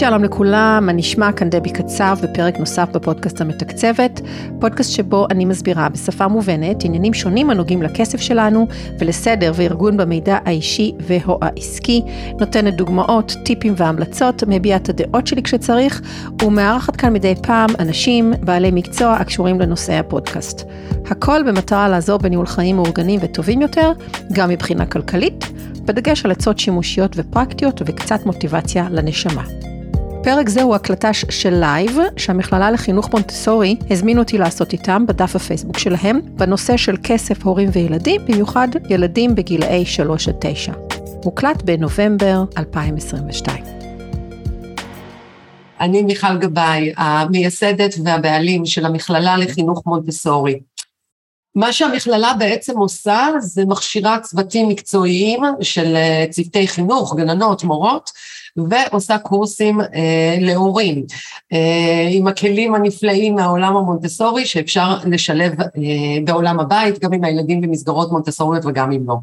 שלום לכולם, מה נשמע? כאן דבי קצב בפרק נוסף בפודקאסט המתקצבת, פודקאסט שבו אני מסבירה בשפה מובנת עניינים שונים הנוגעים לכסף שלנו ולסדר וארגון במידע האישי ו/או העסקי, נותנת דוגמאות, טיפים והמלצות, מביעה את הדעות שלי כשצריך, ומארחת כאן מדי פעם אנשים, בעלי מקצוע הקשורים לנושאי הפודקאסט. הכל במטרה לעזור בניהול חיים מאורגנים וטובים יותר, גם מבחינה כלכלית, בדגש על עצות שימושיות ופרקטיות וקצת מוטיבציה לנשמה. פרק זה הוא הקלטה של לייב, שהמכללה לחינוך מונטסורי הזמינו אותי לעשות איתם בדף הפייסבוק שלהם, בנושא של כסף הורים וילדים, במיוחד ילדים בגילאי 3 עד 9. הוקלט בנובמבר 2022. אני מיכל גבאי, המייסדת והבעלים של המכללה לחינוך מונטסורי. מה שהמכללה בעצם עושה זה מכשירה צוותים מקצועיים של אה, צוותי חינוך, גננות, מורות, ועושה קורסים אה, להורים אה, עם הכלים הנפלאים מהעולם המונטסורי שאפשר לשלב אה, בעולם הבית, גם עם הילדים במסגרות מונטסוריות וגם אם לא.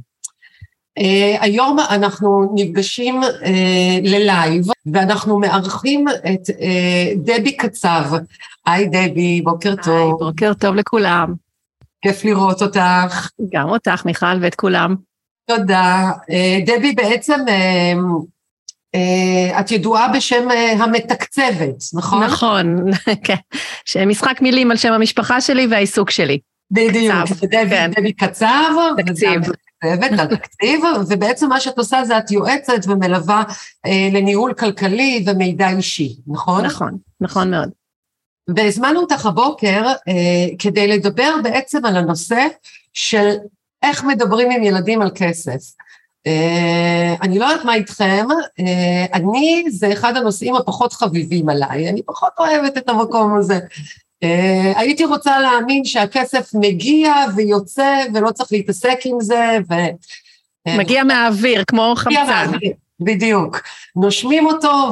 Uh, היום אנחנו נפגשים uh, ללייב ואנחנו מארחים את uh, דבי קצב. היי דבי, בוקר טוב. היי, בוקר טוב לכולם. כיף לראות אותך. גם אותך, מיכל, ואת כולם. תודה. Uh, דבי בעצם uh, אה, את ידועה בשם אה, המתקצבת, נכון? נכון, כן. משחק מילים על שם המשפחה שלי והעיסוק שלי. בדיוק, דבי, כן. דבי קצב. תקציב. לתקציב, ובעצם מה שאת עושה זה את יועצת ומלווה אה, לניהול כלכלי ומידע אישי, נכון? נכון, נכון מאוד. והזמנו אותך הבוקר אה, כדי לדבר בעצם על הנושא של איך מדברים עם ילדים על כסף. אה, אני לא יודעת מה איתכם, אה, אני, זה אחד הנושאים הפחות חביבים עליי, אני פחות אוהבת את המקום הזה. אה, הייתי רוצה להאמין שהכסף מגיע ויוצא ולא צריך להתעסק עם זה. ו... מגיע מהאוויר, כמו חמצן. בדיוק. נושמים אותו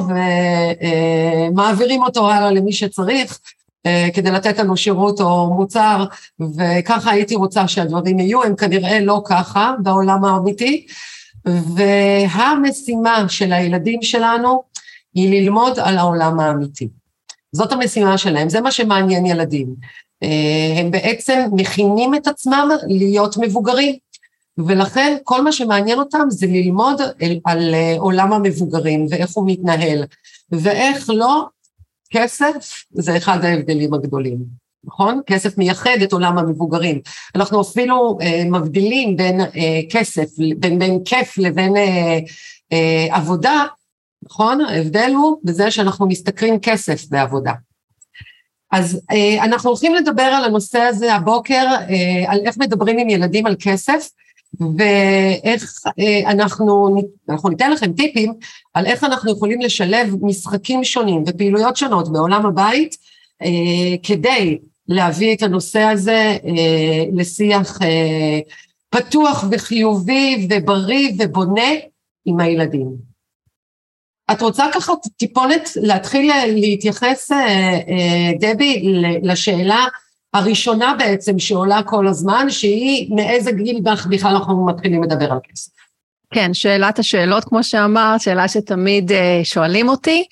ומעבירים אותו הלאה למי שצריך. כדי לתת לנו שירות או מוצר, וככה הייתי רוצה שהדברים יהיו, הם כנראה לא ככה בעולם האמיתי. והמשימה של הילדים שלנו היא ללמוד על העולם האמיתי. זאת המשימה שלהם, זה מה שמעניין ילדים. אה, הם בעצם מכינים את עצמם להיות מבוגרים, ולכן כל מה שמעניין אותם זה ללמוד על, על אה, עולם המבוגרים ואיך הוא מתנהל, ואיך לא, כסף זה אחד ההבדלים הגדולים. נכון? כסף מייחד את עולם המבוגרים. אנחנו אפילו אה, מבדילים בין אה, כסף, בין, בין כיף לבין אה, אה, עבודה, נכון? ההבדל הוא בזה שאנחנו משתכרים כסף בעבודה. אז אה, אנחנו הולכים לדבר על הנושא הזה הבוקר, אה, על איך מדברים עם ילדים על כסף, ואיך אה, אנחנו, אנחנו ניתן לכם טיפים על איך אנחנו יכולים לשלב משחקים שונים ופעילויות שונות בעולם הבית, אה, כדי להביא את הנושא הזה אה, לשיח אה, פתוח וחיובי ובריא ובונה עם הילדים. את רוצה ככה טיפונת להתחיל להתייחס, אה, אה, דבי, לשאלה הראשונה בעצם שעולה כל הזמן, שהיא מאיזה גיל בכלל אנחנו מתחילים לדבר על כסף. כן, שאלת השאלות, כמו שאמרת, שאלה שתמיד uh, שואלים אותי.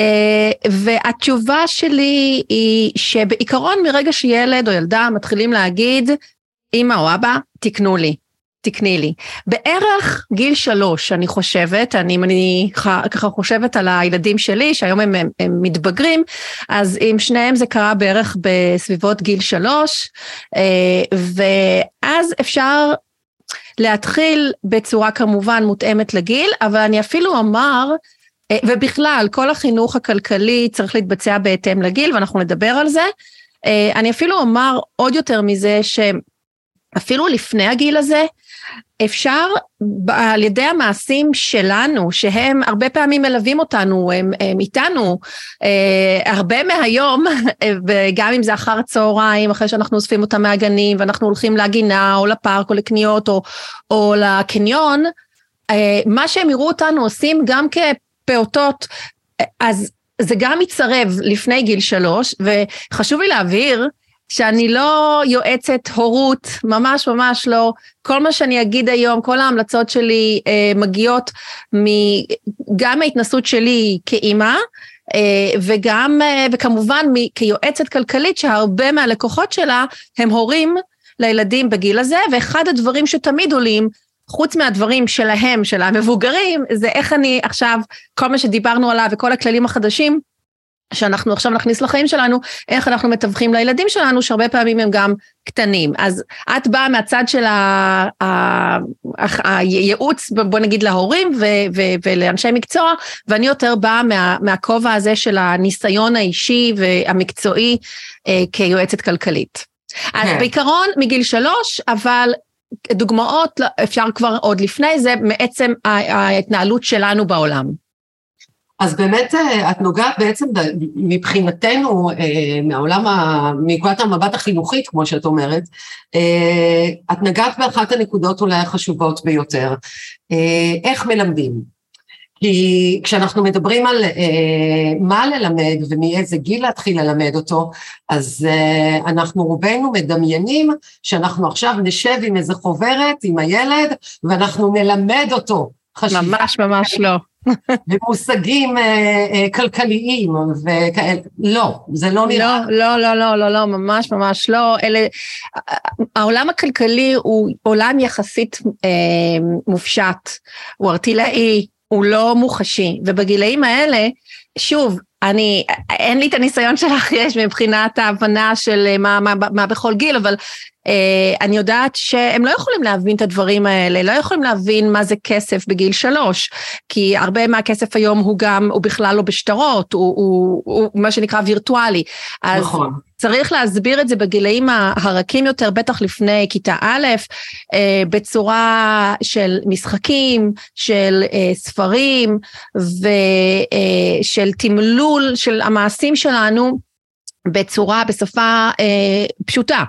Uh, והתשובה שלי היא שבעיקרון מרגע שילד או ילדה מתחילים להגיד, אמא או אבא, תקנו לי, תקני לי. בערך גיל שלוש, אני חושבת, אני, אם אני ככה חושבת על הילדים שלי, שהיום הם, הם, הם מתבגרים, אז עם שניהם זה קרה בערך בסביבות גיל שלוש, uh, ואז אפשר להתחיל בצורה כמובן מותאמת לגיל, אבל אני אפילו אומר, אה, ובכלל, כל החינוך הכלכלי צריך להתבצע בהתאם לגיל, ואנחנו נדבר על זה. אה, אני אפילו אומר עוד יותר מזה, שאפילו לפני הגיל הזה, אפשר על ידי המעשים שלנו, שהם הרבה פעמים מלווים אותנו, הם, הם איתנו אה, הרבה מהיום, וגם אם זה אחר הצהריים, אחרי שאנחנו אוספים אותם מהגנים, ואנחנו הולכים לגינה, או לפארק, או לקניות, או, או לקניון, אה, מה שהם יראו אותנו עושים גם כפעוטות, אז זה גם יצרב לפני גיל שלוש, וחשוב לי להבהיר, שאני לא יועצת הורות, ממש ממש לא. כל מה שאני אגיד היום, כל ההמלצות שלי אה, מגיעות מ, גם מההתנסות שלי כאימא, אה, וגם, אה, וכמובן מ, כיועצת כלכלית, שהרבה מהלקוחות שלה הם הורים לילדים בגיל הזה, ואחד הדברים שתמיד עולים, חוץ מהדברים שלהם, של המבוגרים, זה איך אני עכשיו, כל מה שדיברנו עליו וכל הכללים החדשים, שאנחנו עכשיו נכניס לחיים שלנו, איך אנחנו מתווכים לילדים שלנו, שהרבה פעמים הם גם קטנים. אז את באה מהצד של הייעוץ, בוא נגיד להורים ו, ו, ולאנשי מקצוע, ואני יותר באה מה, מהכובע הזה של הניסיון האישי והמקצועי אה, כיועצת כלכלית. אז כן. בעיקרון מגיל שלוש, אבל דוגמאות אפשר כבר עוד לפני זה, מעצם ההתנהלות שלנו בעולם. אז באמת אה, את נוגעת בעצם מבחינתנו, אה, מהעולם, מנקודת המבט החינוכית, כמו שאת אומרת, אה, את נגעת באחת הנקודות אולי החשובות ביותר, איך מלמדים. כי כשאנחנו מדברים על מה ללמד ומאיזה גיל להתחיל ללמד אותו, אז אנחנו רובנו מדמיינים שאנחנו עכשיו נשב עם איזה חוברת, עם הילד, ואנחנו נלמד אותו חשיבה. ממש ממש לא. ומושגים אה, אה, כלכליים וכאלה, לא, זה לא נראה. לא, לא, לא, לא, לא, ממש ממש לא. אלה, העולם הכלכלי הוא עולם יחסית אה, מופשט, הוא ארטילאי, הוא לא מוחשי, ובגילאים האלה, שוב, אני, אין לי את הניסיון שלך יש מבחינת ההבנה של מה, מה, מה בכל גיל, אבל אני יודעת שהם לא יכולים להבין את הדברים האלה, לא יכולים להבין מה זה כסף בגיל שלוש, כי הרבה מהכסף היום הוא גם, הוא בכלל לא בשטרות, הוא, הוא, הוא מה שנקרא וירטואלי. אז נכון. צריך להסביר את זה בגילאים הרכים יותר, בטח לפני כיתה א', אה, בצורה של משחקים, של אה, ספרים ושל תמלול של המעשים שלנו בצורה, בשפה פשוטה.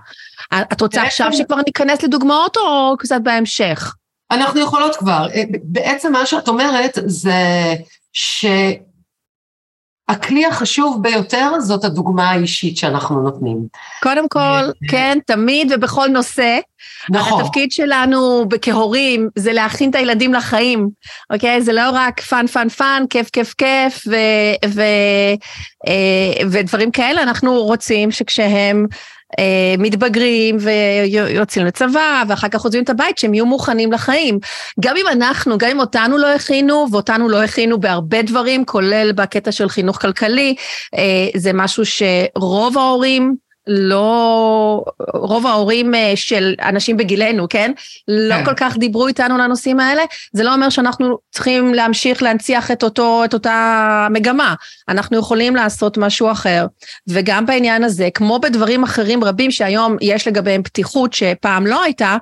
את רוצה עכשיו שכבר ניכנס לדוגמאות או קצת בהמשך? אנחנו יכולות כבר. אה, בעצם מה שאת אומרת זה שהכלי החשוב ביותר זאת הדוגמה האישית שאנחנו נותנים. קודם כל, אה, כן, תמיד ובכל נושא. נכון. התפקיד שלנו כהורים זה להכין את הילדים לחיים, אוקיי? זה לא רק fun fun fun, כיף כיף כיף ו, ו, אה, ודברים כאלה, אנחנו רוצים שכשהם אה, מתבגרים ויוצאים לצבא ואחר כך עוזבים את הבית שהם יהיו מוכנים לחיים. גם אם אנחנו, גם אם אותנו לא הכינו ואותנו לא הכינו בהרבה דברים כולל בקטע של חינוך כלכלי, אה, זה משהו שרוב ההורים לא, רוב ההורים אה, של אנשים בגילנו, כן? לא כן. כל כך דיברו איתנו לנושאים האלה, זה לא אומר שאנחנו צריכים להמשיך להנציח את, אותו, את אותה מגמה. אנחנו יכולים לעשות משהו אחר. וגם בעניין הזה, כמו בדברים אחרים רבים שהיום יש לגביהם פתיחות שפעם לא הייתה,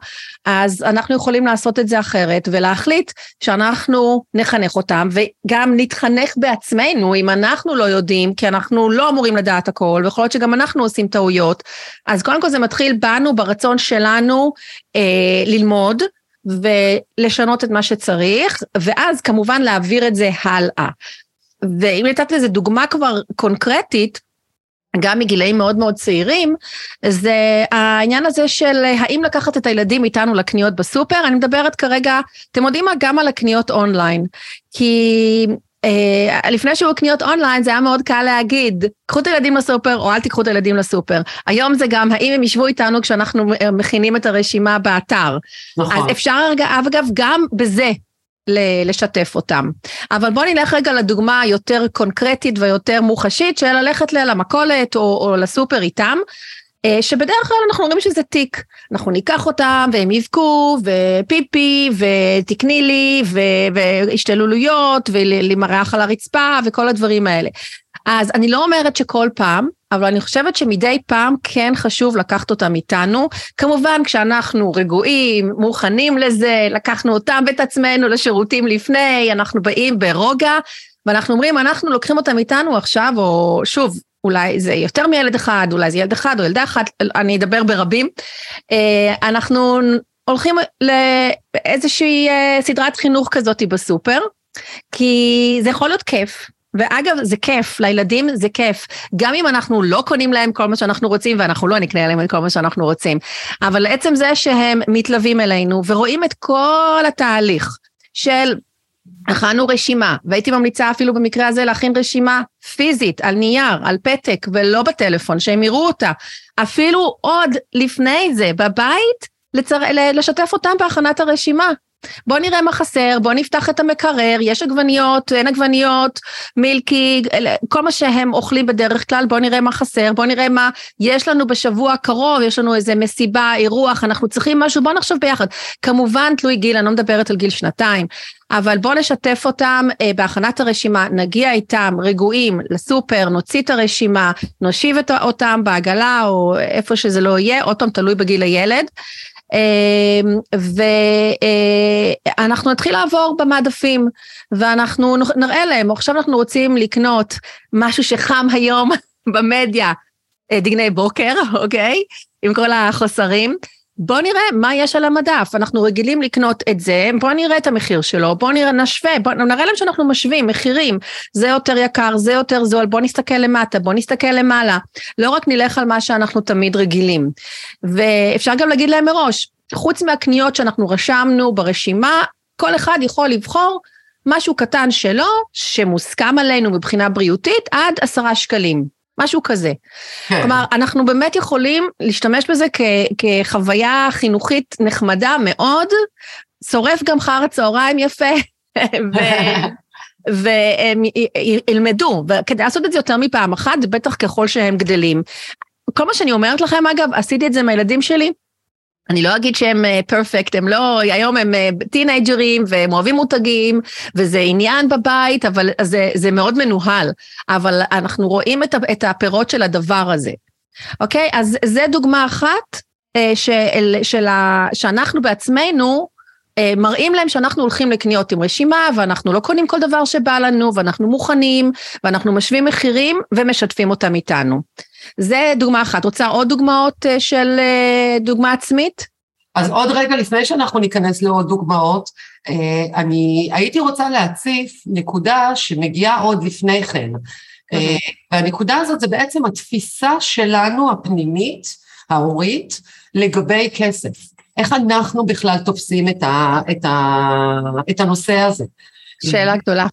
אז אנחנו יכולים לעשות את זה אחרת ולהחליט שאנחנו נחנך אותם וגם נתחנך בעצמנו אם אנחנו לא יודעים, כי אנחנו לא אמורים לדעת הכל, ויכול להיות שגם אנחנו עושים טעויות. טעויות. אז קודם כל זה מתחיל בנו, ברצון שלנו אה, ללמוד ולשנות את מה שצריך, ואז כמובן להעביר את זה הלאה. ואם נתת לזה דוגמה כבר קונקרטית, גם מגילאים מאוד מאוד צעירים, זה העניין הזה של האם לקחת את הילדים איתנו לקניות בסופר, אני מדברת כרגע, אתם יודעים מה? גם על הקניות אונליין. כי Uh, לפני שהיו קניות אונליין זה היה מאוד קל להגיד, קחו את הילדים לסופר או אל תיקחו את הילדים לסופר. היום זה גם האם הם ישבו איתנו כשאנחנו מכינים את הרשימה באתר. נכון. אז אפשר אגב גם בזה לשתף אותם. אבל בואו נלך רגע לדוגמה היותר קונקרטית ויותר מוחשית של ללכת למכולת או, או לסופר איתם. אה, שבדרך כלל אנחנו אומרים שזה תיק, אנחנו ניקח אותם והם יבכו ופיפי ותקני לי והשתלולויות ולמרח על הרצפה וכל הדברים האלה. אז אני לא אומרת שכל פעם, אבל אני חושבת שמדי פעם כן חשוב לקחת אותם איתנו. כמובן כשאנחנו רגועים, מוכנים לזה, לקחנו אותם ואת עצמנו לשירותים לפני, אנחנו באים ברוגע, ואנחנו אומרים, אנחנו לוקחים אותם איתנו עכשיו, או שוב, אולי זה יותר מילד אחד, אולי זה ילד אחד או ילדה אחת, אני אדבר ברבים. אה, אנחנו הולכים לאיזושהי אה, סדרת חינוך כזאת בסופר, כי זה יכול להיות כיף, ואגב, זה כיף, לילדים זה כיף. גם אם אנחנו לא קונים להם כל מה שאנחנו רוצים, ואנחנו לא נקנה להם את כל מה שאנחנו רוצים. אבל עצם זה שהם מתלווים אלינו ורואים את כל התהליך של הכנו רשימה, והייתי ממליצה אפילו במקרה הזה להכין רשימה פיזית, על נייר, על פתק, ולא בטלפון, שהם יראו אותה. אפילו עוד לפני זה, בבית, לצר... לשתף אותם בהכנת הרשימה. בוא נראה מה חסר, בוא נפתח את המקרר, יש עגבניות, אין עגבניות, מילקי, כל מה שהם אוכלים בדרך כלל, בוא נראה מה חסר, בוא נראה מה יש לנו בשבוע הקרוב, יש לנו איזה מסיבה, אירוח, אנחנו צריכים משהו, בוא נחשוב ביחד. כמובן תלוי גיל, אני לא מדברת על גיל שנתיים, אבל בוא נשתף אותם אה, בהכנת הרשימה, נגיע איתם רגועים לסופר, נוציא את הרשימה, נושיב אותם בעגלה או איפה שזה לא יהיה, עוד פעם תלוי בגיל הילד. אמ, ואנחנו נתחיל לעבור במעדפים, ואנחנו נראה להם, עכשיו אנחנו רוצים לקנות משהו שחם היום במדיה, אה, דגני בוקר, אוקיי? עם כל החוסרים. בוא נראה מה יש על המדף, אנחנו רגילים לקנות את זה, בוא נראה את המחיר שלו, בוא נראה, נשווה, בוא נראה להם שאנחנו משווים מחירים, זה יותר יקר, זה יותר זול, בוא נסתכל למטה, בוא נסתכל למעלה, לא רק נלך על מה שאנחנו תמיד רגילים. ואפשר גם להגיד להם מראש, חוץ מהקניות שאנחנו רשמנו ברשימה, כל אחד יכול לבחור משהו קטן שלו, שמוסכם עלינו מבחינה בריאותית, עד עשרה שקלים. משהו כזה. כן. כלומר, אנחנו באמת יכולים להשתמש בזה כ- כחוויה חינוכית נחמדה מאוד, שורף גם חר הצהריים יפה, והם ילמדו, וכדי לעשות את זה יותר מפעם אחת, בטח ככל שהם גדלים. כל מה שאני אומרת לכם, אגב, עשיתי את זה עם הילדים שלי, אני לא אגיד שהם פרפקט, אה, הם לא, היום הם טינג'רים אה, והם אוהבים מותגים, וזה עניין בבית, אבל זה, זה מאוד מנוהל, אבל אנחנו רואים את, את הפירות של הדבר הזה. אוקיי? אז זה דוגמה אחת אה, של, של ה, שאנחנו בעצמנו מראים להם שאנחנו הולכים לקניות עם רשימה, ואנחנו לא קונים כל דבר שבא לנו, ואנחנו מוכנים, ואנחנו משווים מחירים ומשתפים אותם איתנו. זה דוגמה אחת. רוצה עוד דוגמאות אה, של אה, דוגמה עצמית? אז עוד רגע לפני שאנחנו ניכנס לעוד דוגמאות, אה, אני הייתי רוצה להציף נקודה שמגיעה עוד לפני כן. אוקיי. והנקודה הזאת זה בעצם התפיסה שלנו הפנימית, ההורית, לגבי כסף. איך אנחנו בכלל תופסים את, ה, את, ה, את הנושא הזה. שאלה גדולה.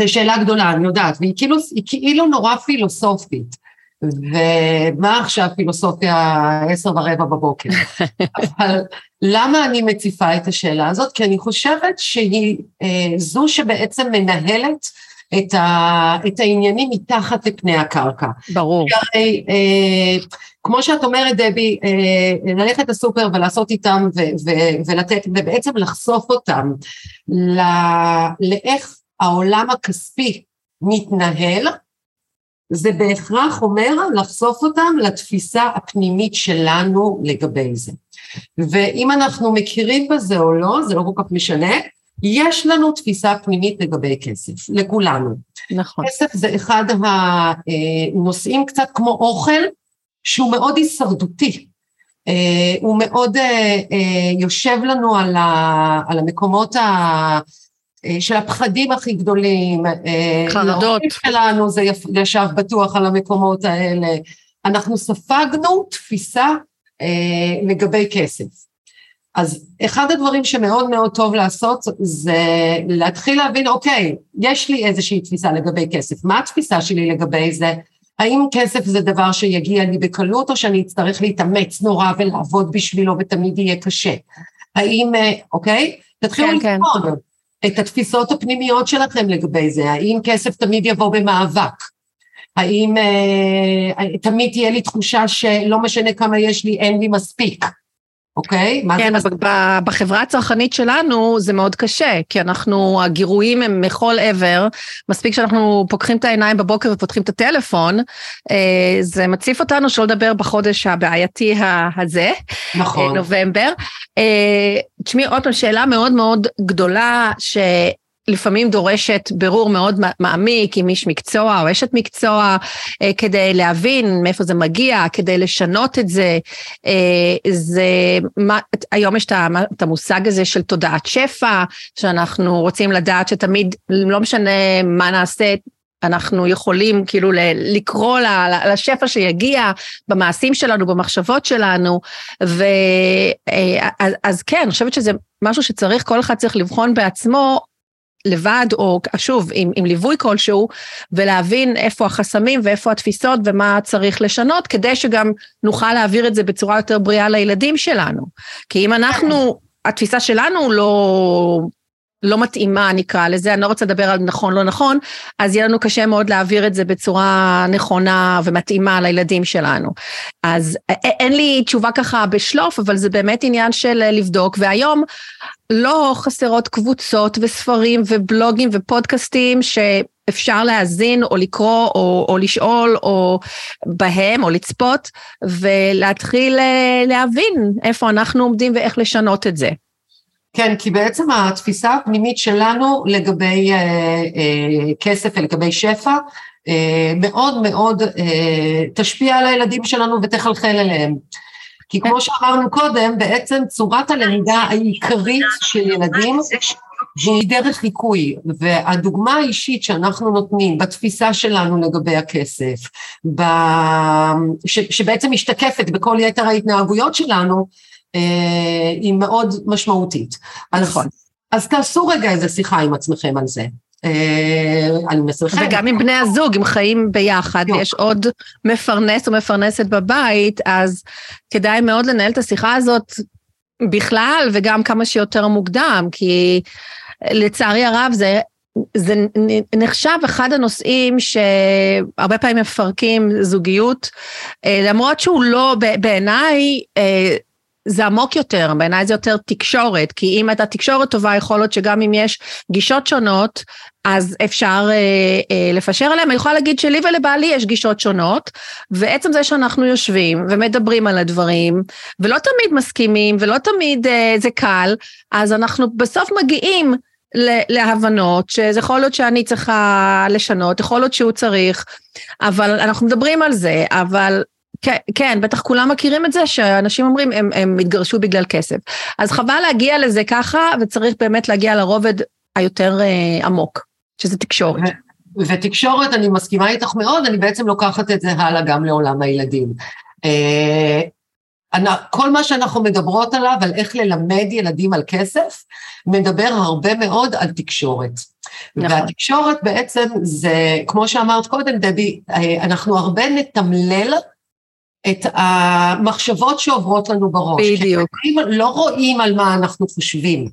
זו שאלה גדולה, אני יודעת, והיא כאילו, כאילו נורא פילוסופית. ומה עכשיו פילוסופיה עשר ורבע בבוקר? אבל למה אני מציפה את השאלה הזאת? כי אני חושבת שהיא אה, זו שבעצם מנהלת את, ה, את העניינים מתחת לפני הקרקע. ברור. הרי, אה, כמו שאת אומרת, דבי, אה, ללכת לסופר ולעשות איתם ו, ו, ולתת, ובעצם לחשוף אותם ל, לאיך העולם הכספי מתנהל, זה בהכרח אומר לחשוף אותם לתפיסה הפנימית שלנו לגבי זה. ואם אנחנו מכירים בזה או לא, זה לא כל כך משנה, יש לנו תפיסה פנימית לגבי כסף, לכולנו. נכון. כסף זה אחד הנושאים קצת כמו אוכל, שהוא מאוד הישרדותי. אה, הוא מאוד אה, אה, יושב לנו על המקומות ה... אה, של הפחדים הכי גדולים. אה, חרדות. שלנו זה ישב בטוח על המקומות האלה. אנחנו ספגנו תפיסה אה, לגבי כסף. אז אחד הדברים שמאוד מאוד טוב לעשות זה להתחיל להבין, אוקיי, יש לי איזושהי תפיסה לגבי כסף, מה התפיסה שלי לגבי זה? האם כסף זה דבר שיגיע לי בקלות או שאני אצטרך להתאמץ נורא ולעבוד בשבילו ותמיד יהיה קשה? האם, אוקיי? תתחילו כן, לבחון. כן. את התפיסות הפנימיות שלכם לגבי זה, האם כסף תמיד יבוא במאבק? האם אה, תמיד תהיה לי תחושה שלא משנה כמה יש לי, אין לי מספיק? אוקיי? כן, אבל בחברה הצרכנית שלנו זה מאוד קשה, כי אנחנו, הגירויים הם מכל עבר, מספיק שאנחנו פוקחים את העיניים בבוקר ופותחים את הטלפון, אה, זה מציף אותנו, שלא לדבר בחודש הבעייתי הזה, נכון. אה, נובמבר. תשמעי, עוד פעם, שאלה מאוד מאוד גדולה, ש... לפעמים דורשת בירור מאוד מעמיק עם איש מקצוע או אשת מקצוע אה, כדי להבין מאיפה זה מגיע, כדי לשנות את זה. אה, זה מה, היום יש את המושג הזה של תודעת שפע, שאנחנו רוצים לדעת שתמיד, לא משנה מה נעשה, אנחנו יכולים כאילו לקרוא לשפע שיגיע במעשים שלנו, במחשבות שלנו, ואז כן, אני חושבת שזה משהו שצריך, כל אחד צריך לבחון בעצמו לבד, או שוב, עם, עם ליווי כלשהו, ולהבין איפה החסמים ואיפה התפיסות ומה צריך לשנות, כדי שגם נוכל להעביר את זה בצורה יותר בריאה לילדים שלנו. כי אם אנחנו, התפיסה שלנו לא... לא מתאימה נקרא לזה, אני לא רוצה לדבר על נכון לא נכון, אז יהיה לנו קשה מאוד להעביר את זה בצורה נכונה ומתאימה לילדים שלנו. אז אין לי תשובה ככה בשלוף, אבל זה באמת עניין של לבדוק, והיום לא חסרות קבוצות וספרים ובלוגים ופודקאסטים שאפשר להאזין או לקרוא או, או לשאול או בהם או לצפות ולהתחיל אה, להבין איפה אנחנו עומדים ואיך לשנות את זה. כן, כי בעצם התפיסה הפנימית שלנו לגבי אה, אה, כסף ולגבי שפע אה, מאוד מאוד אה, תשפיע על הילדים שלנו ותחלחל אליהם. כי כמו שאמרנו קודם, בעצם צורת הלמידה העיקרית של ילדים היא דרך חיקוי, והדוגמה האישית שאנחנו נותנים בתפיסה שלנו לגבי הכסף. ש... שבעצם משתקפת בכל יתר ההתנהגויות שלנו, היא מאוד משמעותית. נכון. אז, אז תעשו רגע איזה שיחה עם עצמכם על זה. אה, אני מסריחה. וגם עם בני הזוג, אם חיים ביחד, ויש עוד מפרנס או מפרנסת בבית, אז כדאי מאוד לנהל את השיחה הזאת בכלל, וגם כמה שיותר מוקדם, כי לצערי הרב זה זה נחשב אחד הנושאים שהרבה פעמים מפרקים זוגיות, אה, למרות שהוא לא, בעיניי, אה, זה עמוק יותר, בעיניי זה יותר תקשורת, כי אם הייתה תקשורת טובה, יכול להיות שגם אם יש גישות שונות, אז אפשר אה, אה, לפשר עליהם. אני יכולה להגיד שלי ולבעלי יש גישות שונות, ועצם זה שאנחנו יושבים ומדברים על הדברים, ולא תמיד מסכימים, ולא תמיד אה, זה קל, אז אנחנו בסוף מגיעים להבנות, שזה יכול להיות שאני צריכה לשנות, יכול להיות שהוא צריך, אבל אנחנו מדברים על זה, אבל כן, כן, בטח כולם מכירים את זה, שאנשים אומרים, הם, הם התגרשו בגלל כסף. אז חבל להגיע לזה ככה, וצריך באמת להגיע לרובד היותר אה, עמוק, שזה תקשורת. ותקשורת, אני מסכימה איתך מאוד, אני בעצם לוקחת את זה הלאה גם לעולם הילדים. אה, כל מה שאנחנו מדברות עליו, על איך ללמד ילדים על כסף, מדבר הרבה מאוד על תקשורת. נכון. והתקשורת בעצם זה, כמו שאמרת קודם, דבי, אה, אנחנו הרבה נתמלל את המחשבות שעוברות לנו בראש. בדיוק. הם לא רואים על מה אנחנו חושבים.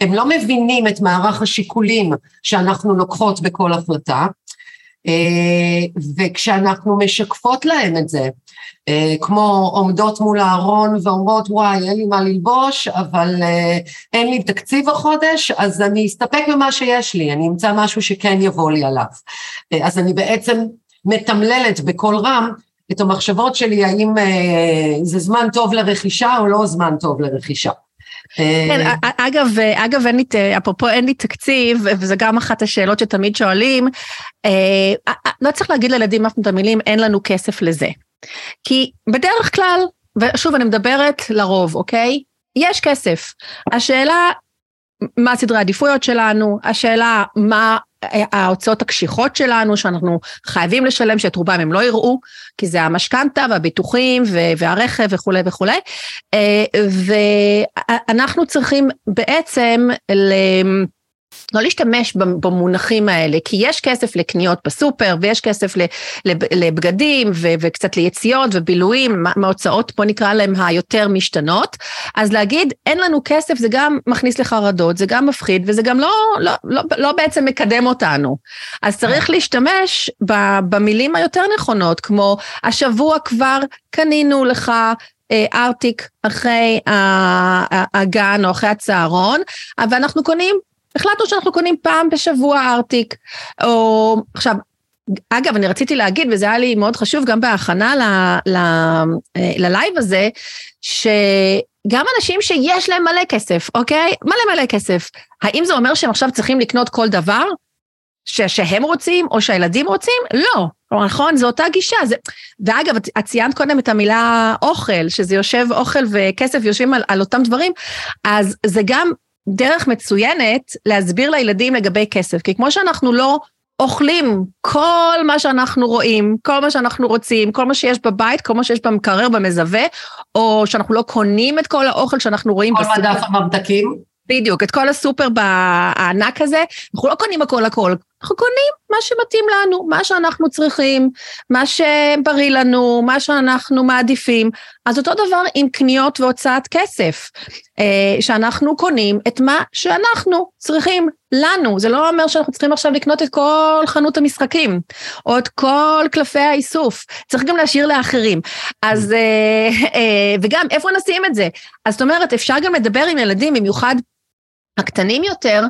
הם לא מבינים את מערך השיקולים שאנחנו לוקחות בכל החלטה, אה, וכשאנחנו משקפות להם את זה, אה, כמו עומדות מול הארון ואומרות וואי אין לי מה ללבוש אבל אה, אין לי תקציב החודש אז אני אסתפק במה שיש לי, אני אמצא משהו שכן יבוא לי עליו. אז אני בעצם מתמללת בקול רם את המחשבות שלי האם אה, זה זמן טוב לרכישה או לא זמן טוב לרכישה. כן, אגב, אגב, אין לי, אפרופו אין לי תקציב, וזה גם אחת השאלות שתמיד שואלים, אה, לא צריך להגיד לילדים אף פעם את המילים, אין לנו כסף לזה. כי בדרך כלל, ושוב, אני מדברת לרוב, אוקיי? יש כסף. השאלה, מה סדרי העדיפויות שלנו, השאלה מה ההוצאות הקשיחות שלנו, שאנחנו חייבים לשלם, שאת רובם הם לא יראו, כי זה המשכנתה והביטוחים והרכב וכולי וכולי. אה, ואנחנו צריכים בעצם לא להשתמש במונחים האלה, כי יש כסף לקניות בסופר, ויש כסף לבגדים, וקצת ליציאות ובילויים, מהוצאות, בוא נקרא להם היותר משתנות, אז להגיד אין לנו כסף זה גם מכניס לחרדות, זה גם מפחיד, וזה גם לא, לא, לא, לא בעצם מקדם אותנו. אז צריך להשתמש במילים היותר נכונות, כמו השבוע כבר קנינו לך אה, ארטיק אחרי הגן או אחרי הצהרון, אבל אנחנו קונים החלטנו שאנחנו קונים פעם בשבוע ארטיק, או עכשיו, אגב, אני רציתי להגיד, וזה היה לי מאוד חשוב גם בהכנה אה, ללייב הזה, שגם אנשים שיש להם מלא כסף, אוקיי? מלא מלא כסף. האם זה אומר שהם עכשיו צריכים לקנות כל דבר? ש- שהם רוצים או שהילדים רוצים? לא. נכון? זו אותה גישה. זה... ואגב, את ציינת קודם את המילה אוכל, שזה יושב, אוכל וכסף יושבים על, על אותם דברים, אז זה גם דרך מצוינת להסביר לילדים לגבי כסף, כי כמו שאנחנו לא אוכלים כל מה שאנחנו רואים, כל מה שאנחנו רוצים, כל מה שיש בבית, כל מה שיש במקרר, במזווה, או שאנחנו לא קונים את כל האוכל שאנחנו רואים כל מדף הממתקים. בדיוק, את כל הסופר הענק הזה, אנחנו לא קונים הכל הכל, אנחנו קונים מה שמתאים לנו, מה שאנחנו צריכים, מה שבריא לנו, מה שאנחנו מעדיפים. אז אותו דבר עם קניות והוצאת כסף, אה, שאנחנו קונים את מה שאנחנו צריכים לנו. זה לא אומר שאנחנו צריכים עכשיו לקנות את כל חנות המשחקים, או את כל קלפי האיסוף, צריך גם להשאיר לאחרים. אז, אה, אה, וגם, איפה נשים את זה? אז זאת אומרת, אפשר גם לדבר עם ילדים, במיוחד הקטנים יותר,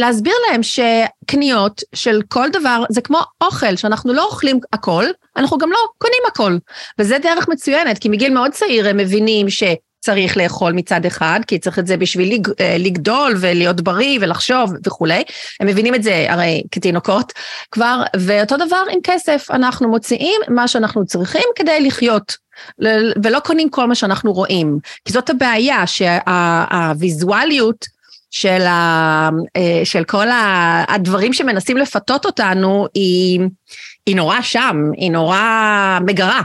להסביר להם שקניות של כל דבר זה כמו אוכל, שאנחנו לא אוכלים הכל, אנחנו גם לא קונים הכל. וזה דרך מצוינת, כי מגיל מאוד צעיר הם מבינים ש... צריך לאכול מצד אחד, כי צריך את זה בשביל לגדול ולהיות בריא ולחשוב וכולי. הם מבינים את זה הרי כתינוקות כבר, ואותו דבר עם כסף, אנחנו מוציאים מה שאנחנו צריכים כדי לחיות. ולא קונים כל מה שאנחנו רואים, כי זאת הבעיה, שהוויזואליות שה- של, ה, אה, של כל הדברים שמנסים לפתות אותנו, היא, היא נורא שם, היא נורא מגרה.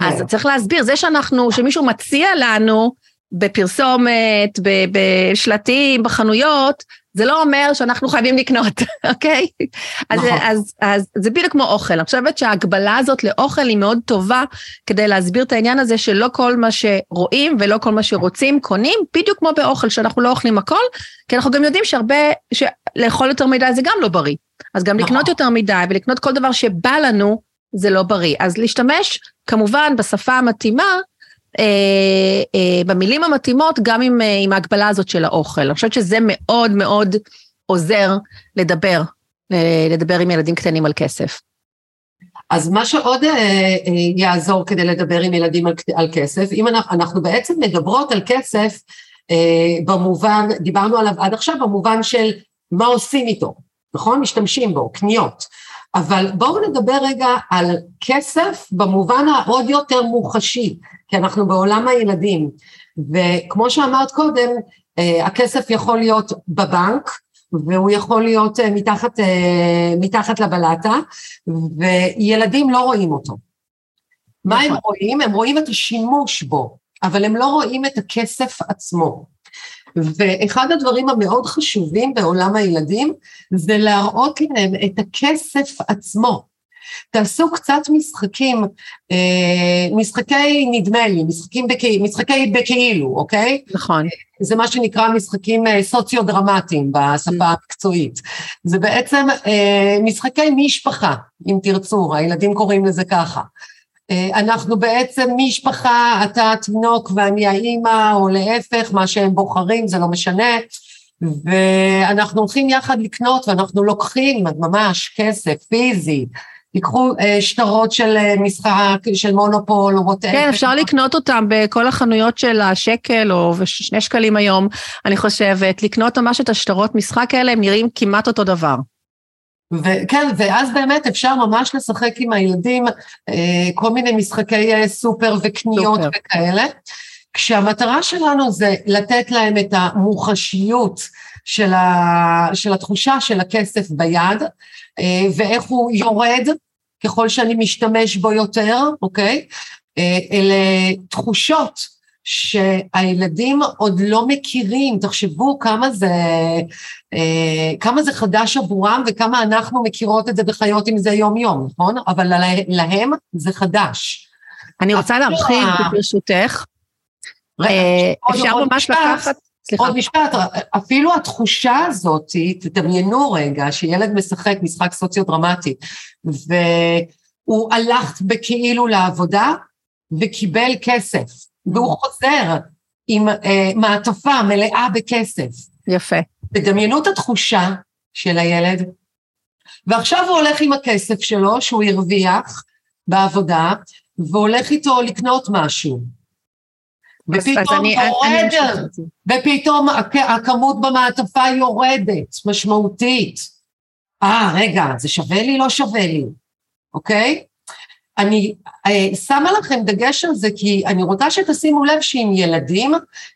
אז כן. צריך להסביר, זה שאנחנו, שמישהו מציע לנו בפרסומת, בשלטים, בחנויות, זה לא אומר שאנחנו חייבים לקנות, אוקיי? נכון. אז, אז, אז זה בדיוק כמו אוכל. אני חושבת שההגבלה הזאת לאוכל היא מאוד טובה כדי להסביר את העניין הזה שלא כל מה שרואים ולא כל מה שרוצים קונים, בדיוק כמו באוכל, שאנחנו לא אוכלים הכל, כי אנחנו גם יודעים שהרבה, שלאכול יותר מדי זה גם לא בריא. אז גם נכון. לקנות יותר מדי ולקנות כל דבר שבא לנו, זה לא בריא. אז להשתמש כמובן בשפה המתאימה, אה, אה, במילים המתאימות, גם עם, אה, עם ההגבלה הזאת של האוכל. אני חושבת שזה מאוד מאוד עוזר לדבר, אה, לדבר עם ילדים קטנים על כסף. אז מה שעוד אה, אה, יעזור כדי לדבר עם ילדים על, על כסף, אם אנחנו, אנחנו בעצם מדברות על כסף אה, במובן, דיברנו עליו עד עכשיו, במובן של מה עושים איתו, נכון? משתמשים בו, קניות. אבל בואו נדבר רגע על כסף במובן העוד יותר מוחשי, כי אנחנו בעולם הילדים, וכמו שאמרת קודם, אה, הכסף יכול להיות בבנק, והוא יכול להיות אה, מתחת, אה, מתחת לבלטה, וילדים לא רואים אותו. מה הם נכון. רואים? הם רואים את השימוש בו, אבל הם לא רואים את הכסף עצמו. ואחד הדברים המאוד חשובים בעולם הילדים זה להראות להם את הכסף עצמו. תעשו קצת משחקים, אה, משחקי נדמה לי, משחקים בכאילו, משחקי בכאילו, אוקיי? נכון. זה מה שנקרא משחקים אה, סוציו-דרמטיים בשפה mm. המקצועית. זה בעצם אה, משחקי משפחה, אם תרצו, הילדים קוראים לזה ככה. אה, אנחנו בעצם משפחה, אתה התינוק ואני האימא, או להפך, מה שהם בוחרים, זה לא משנה. ואנחנו הולכים יחד לקנות ואנחנו לוקחים ממש כסף פיזי. ייקחו אה, שטרות של אה, משחק, של מונופול או ווטאבר. כן, אפשר לקנות אותם בכל החנויות של השקל או שני שקלים היום, אני חושבת. לקנות ממש את השטרות משחק האלה, הם נראים כמעט אותו דבר. וכן, ואז באמת אפשר ממש לשחק עם הילדים אה, כל מיני משחקי אה, סופר וקניות סופר. וכאלה, כשהמטרה שלנו זה לתת להם את המוחשיות של, ה, של התחושה של הכסף ביד, אה, ואיך הוא יורד ככל שאני משתמש בו יותר, אוקיי? אלה תחושות שהילדים עוד לא מכירים, תחשבו כמה זה, אה, כמה זה חדש עבורם וכמה אנחנו מכירות את זה וחיות עם זה יום-יום, נכון? אבל להם זה חדש. אני רוצה להרחיב ברשותך. אה, אפשר ממש לקחת... סליחה. עוד משפט, אפילו התחושה הזאת, תדמיינו רגע שילד משחק משחק סוציו-דרמטי, והוא הלך בכאילו לעבודה וקיבל כסף. והוא חוזר עם אה, מעטפה מלאה בכסף. יפה. תדמיינו את התחושה של הילד, ועכשיו הוא הולך עם הכסף שלו, שהוא הרוויח בעבודה, והולך איתו לקנות משהו. ופתאום יורד, ופתאום הכמות במעטפה יורדת, משמעותית. אה, רגע, זה שווה לי, לא שווה לי, אוקיי? אני אה, שמה לכם דגש על זה כי אני רוצה שתשימו לב שעם ילדים,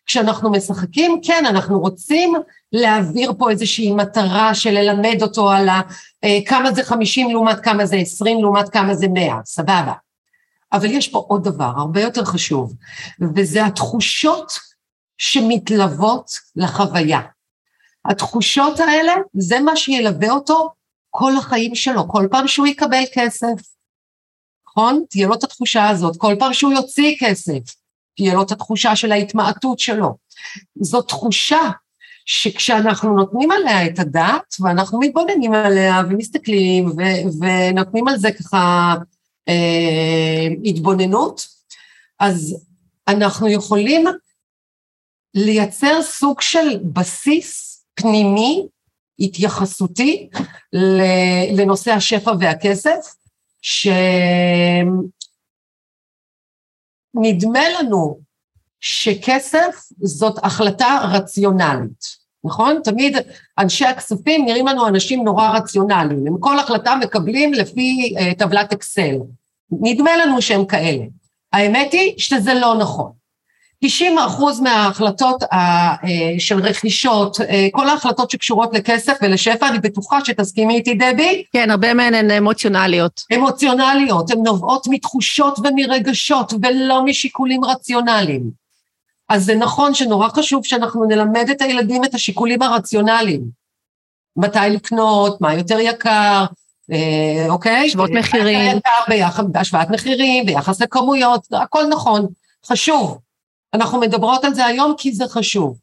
כשאנחנו משחקים, כן, אנחנו רוצים להעביר פה איזושהי מטרה של ללמד אותו על ה, אה, כמה זה 50 לעומת כמה זה 20 לעומת כמה זה 100, סבבה. אבל יש פה עוד דבר הרבה יותר חשוב, וזה התחושות שמתלוות לחוויה. התחושות האלה, זה מה שילווה אותו כל החיים שלו, כל פעם שהוא יקבל כסף, נכון? תהיה לו את התחושה הזאת, כל פעם שהוא יוציא כסף, תהיה לו את התחושה של ההתמעטות שלו. זו תחושה שכשאנחנו נותנים עליה את הדעת, ואנחנו מתבוננים עליה ומסתכלים ו- ונותנים על זה ככה אה, התבוננות, אז אנחנו יכולים לייצר סוג של בסיס פנימי, התייחסותי, לנושא השפע והכסף, שנדמה לנו שכסף זאת החלטה רציונלית, נכון? תמיד אנשי הכספים נראים לנו אנשים נורא רציונליים, הם כל החלטה מקבלים לפי uh, טבלת אקסל. נדמה לנו שהם כאלה. האמת היא שזה לא נכון. 90 אחוז מההחלטות אה, של רכישות, אה, כל ההחלטות שקשורות לכסף ולשפע, אני בטוחה שתסכימי איתי דבי. כן, הרבה מהן הן אמוציונליות. אמוציונליות, הן נובעות מתחושות ומרגשות ולא משיקולים רציונליים. אז זה נכון שנורא חשוב שאנחנו נלמד את הילדים את השיקולים הרציונליים. מתי לקנות, מה יותר יקר, אה, אוקיי? השוואות מחירים. השוואת מחירים, ביחס לכמויות, הכל נכון, חשוב. אנחנו מדברות על זה היום כי זה חשוב.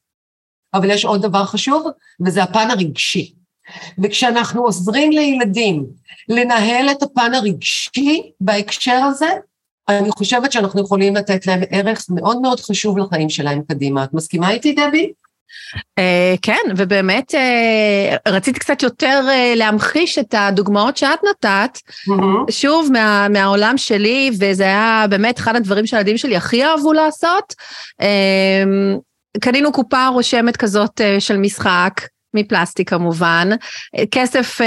אבל יש עוד דבר חשוב, וזה הפן הרגשי. וכשאנחנו עוזרים לילדים לנהל את הפן הרגשי בהקשר הזה, אני חושבת שאנחנו יכולים לתת להם ערך מאוד מאוד חשוב לחיים שלהם קדימה. את מסכימה איתי, דבי? Uh, כן, ובאמת uh, רציתי קצת יותר uh, להמחיש את הדוגמאות שאת נתת, mm-hmm. שוב, מה, מהעולם שלי, וזה היה באמת אחד הדברים שהילדים שלי הכי אהבו לעשות. Uh, קנינו קופה רושמת כזאת uh, של משחק. מפלסטיק כמובן, כסף,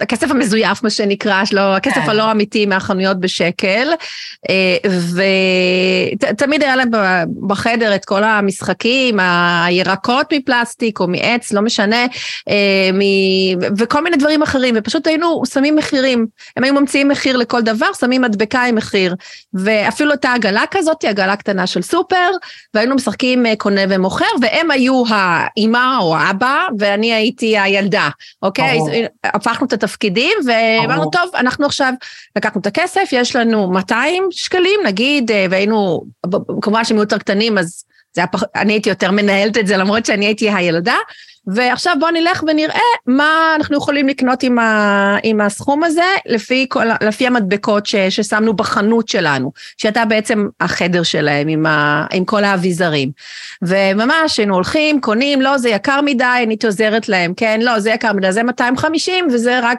הכסף המזויף מה שנקרא, שלו, הכסף כן. הלא אמיתי מהחנויות בשקל, ותמיד היה להם בחדר את כל המשחקים, הירקות מפלסטיק או מעץ, לא משנה, וכל מיני דברים אחרים, ופשוט היינו שמים מחירים, הם היו ממציאים מחיר לכל דבר, שמים מדבקה עם מחיר, ואפילו הייתה עגלה כזאת, עגלה קטנה של סופר, והיינו משחקים קונה ומוכר, והם היו האימא או האבא, ואני הייתי הילדה, אוקיי? הפכנו את התפקידים, ואמרנו, טוב, אנחנו עכשיו לקחנו את הכסף, יש לנו 200 שקלים, נגיד, אה, והיינו, כמובן שהם היו יותר קטנים, אז זה היה פח... אני הייתי יותר מנהלת את זה, למרות שאני הייתי הילדה, ועכשיו בואו נלך ונראה מה אנחנו יכולים לקנות עם, ה, עם הסכום הזה, לפי, כל, לפי המדבקות ש, ששמנו בחנות שלנו, שהייתה בעצם החדר שלהם עם, ה, עם כל האביזרים. וממש היינו הולכים, קונים, לא, זה יקר מדי, אני עוזרת להם, כן, לא, זה יקר מדי, זה 250 וזה רק,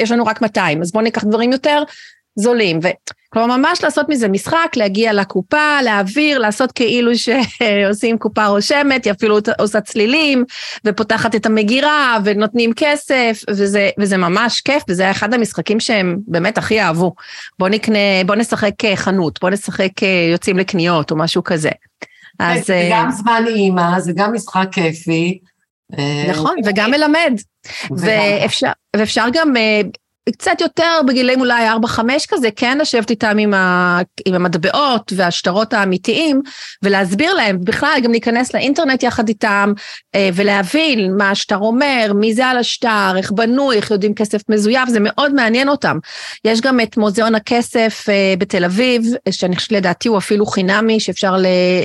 יש לנו רק 200, אז בואו ניקח דברים יותר זולים. ו... כלומר, ממש לעשות מזה משחק, להגיע לקופה, להעביר, לעשות כאילו שעושים קופה רושמת, היא אפילו עושה צלילים, ופותחת את המגירה, ונותנים כסף, וזה, וזה ממש כיף, וזה היה אחד המשחקים שהם באמת הכי אהבו. בוא נקנה, בוא נשחק אה, חנות, בוא נשחק אה, יוצאים לקניות, או משהו כזה. אז... זה אה, גם זמן אימא, זה גם משחק כיפי. נכון, וגם מלמד. ואפשר, ואפשר גם קצת יותר בגילים אולי 4-5 כזה, כן לשבת איתם עם, ה, עם המטבעות והשטרות האמיתיים ולהסביר להם, בכלל גם להיכנס לאינטרנט יחד איתם אה, ולהבין מה השטר אומר, מי זה על השטר, איך בנוי, איך יודעים כסף מזויף, זה מאוד מעניין אותם. יש גם את מוזיאון הכסף אה, בתל אביב, שאני חושבת לדעתי הוא אפילו חינמי, שאפשר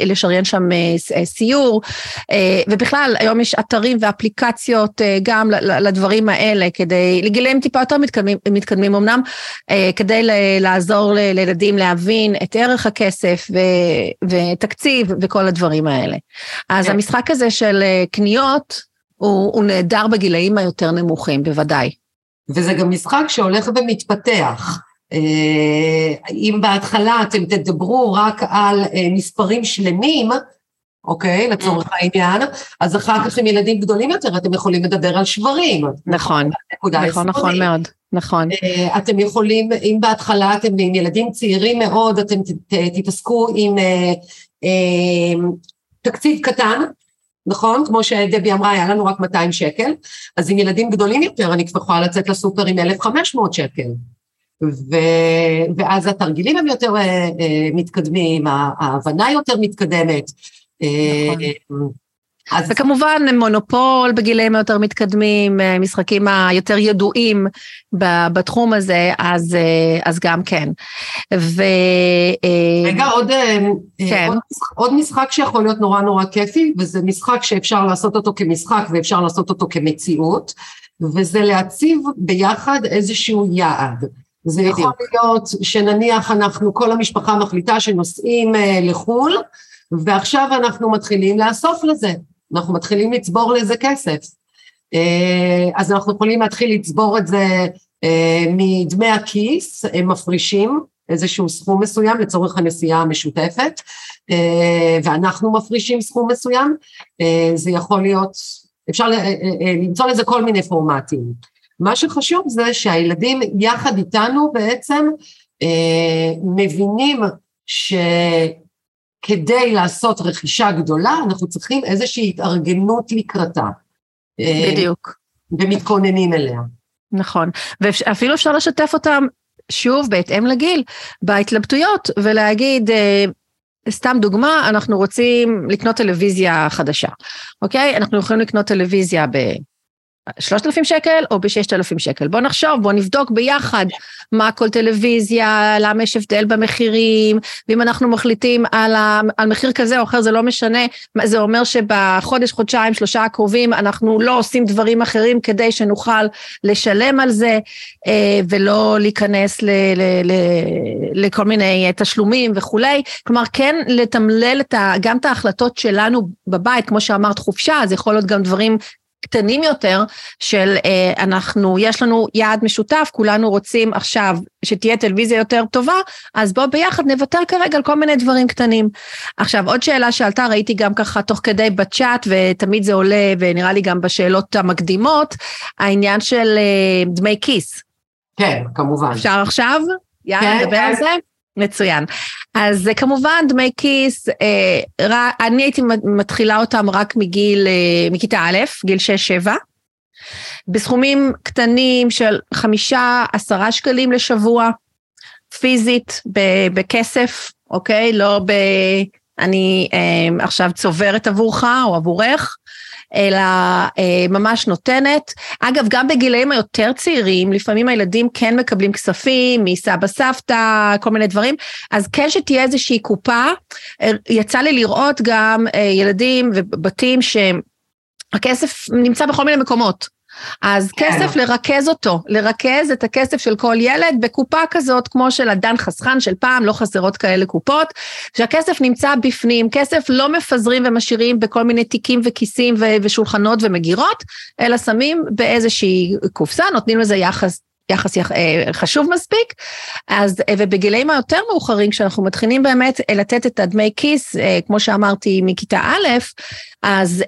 לשריין שם אה, סיור, ובכלל היום יש אתרים ואפליקציות גם לדברים האלה, כדי, לגילים טיפה יותר מתקדמים. מתקדמים, מתקדמים אמנם, אה, כדי לעזור לילדים להבין את ערך הכסף ו, ותקציב וכל הדברים האלה. אז כן. המשחק הזה של אה, קניות הוא, הוא נהדר בגילאים היותר נמוכים, בוודאי. וזה גם משחק שהולך ומתפתח. אה, אם בהתחלה אתם תדברו רק על מספרים שלמים, אוקיי? לצורך mm. העניין, אז אחר כך עם ילדים גדולים יותר אתם יכולים לדבר על שברים. נכון, נכון, נכון מאוד. נכון. אתם יכולים, אם בהתחלה אתם עם ילדים צעירים מאוד, אתם תתעסקו עם תקציב קטן, נכון? כמו שדבי אמרה, היה לנו רק 200 שקל, אז עם ילדים גדולים יותר אני כבר יכולה לצאת לסופר עם 1,500 שקל. ו... ואז התרגילים הם יותר מתקדמים, ההבנה יותר מתקדמת. נכון. אז... וכמובן מונופול בגילאים היותר מתקדמים, משחקים היותר ידועים בתחום הזה, אז, אז גם כן. ו... רגע, עוד, כן. עוד, עוד משחק שיכול להיות נורא נורא כיפי, וזה משחק שאפשר לעשות אותו כמשחק ואפשר לעשות אותו כמציאות, וזה להציב ביחד איזשהו יעד. זה יכול להיות שנניח אנחנו, כל המשפחה מחליטה שנוסעים לחו"ל, ועכשיו אנחנו מתחילים לאסוף לזה. אנחנו מתחילים לצבור לזה כסף. אה, אז אנחנו יכולים להתחיל לצבור את זה אה, מדמי הכיס, הם מפרישים איזשהו סכום מסוים לצורך הנסיעה המשותפת, אה, ואנחנו מפרישים סכום מסוים, זה יכול להיות, אפשר למצוא לזה כל מיני פורמטים. מה שחשוב זה שהילדים יחד איתנו בעצם מבינים ש... כדי לעשות רכישה גדולה, אנחנו צריכים איזושהי התארגנות לקראתה. בדיוק. ומתכוננים אליה. נכון, ואפילו אפשר לשתף אותם, שוב, בהתאם לגיל, בהתלבטויות, ולהגיד, אה, סתם דוגמה, אנחנו רוצים לקנות טלוויזיה חדשה, אוקיי? אנחנו יכולים לקנות טלוויזיה ב... שלושת אלפים שקל או בששת אלפים שקל. בוא נחשוב, בוא נבדוק ביחד מה כל טלוויזיה, למה יש הבדל במחירים, ואם אנחנו מחליטים על, ה, על מחיר כזה או אחר, זה לא משנה, זה אומר שבחודש, חודשיים, שלושה הקרובים, אנחנו לא עושים דברים אחרים כדי שנוכל לשלם על זה, אה, ולא להיכנס ל, ל, ל, לכל מיני תשלומים וכולי. כלומר, כן לתמלל את ה, גם את ההחלטות שלנו בבית, כמו שאמרת, חופשה, זה יכול להיות גם דברים קטנים יותר של אה, אנחנו, יש לנו יעד משותף, כולנו רוצים עכשיו שתהיה טלוויזיה יותר טובה, אז בואו ביחד נוותר כרגע על כל מיני דברים קטנים. עכשיו, עוד שאלה שעלתה, ראיתי גם ככה תוך כדי בצ'אט, ותמיד זה עולה, ונראה לי גם בשאלות המקדימות, העניין של אה, דמי כיס. כן, כמובן. אפשר עכשיו? יאללה, כן, נדבר כן. על זה? מצוין. אז אה, כמובן דמי כיס, אה, אני הייתי מתחילה אותם רק מגיל, אה, מכיתה א', גיל 6-7, בסכומים קטנים של חמישה, עשרה שקלים לשבוע, פיזית, בכסף, אוקיי? לא ב... אני עכשיו צוברת עבורך או עבורך, אלא אה, ממש נותנת. אגב, גם בגילאים היותר צעירים, לפעמים הילדים כן מקבלים כספים מסבא סבתא, כל מיני דברים, אז כן שתהיה איזושהי קופה. אה, יצא לי לראות גם אה, ילדים ובתים שהכסף נמצא בכל מיני מקומות. אז כן. כסף לרכז אותו, לרכז את הכסף של כל ילד בקופה כזאת, כמו של הדן חסכן של פעם, לא חסרות כאלה קופות, שהכסף נמצא בפנים, כסף לא מפזרים ומשאירים בכל מיני תיקים וכיסים ושולחנות ומגירות, אלא שמים באיזושהי קופסה, נותנים לזה יחס יחס יח, אה, חשוב מספיק, אז, אה, ובגילאים היותר מאוחרים, כשאנחנו מתחילים באמת אה, לתת את הדמי כיס, כמו שאמרתי, מכיתה א', אז,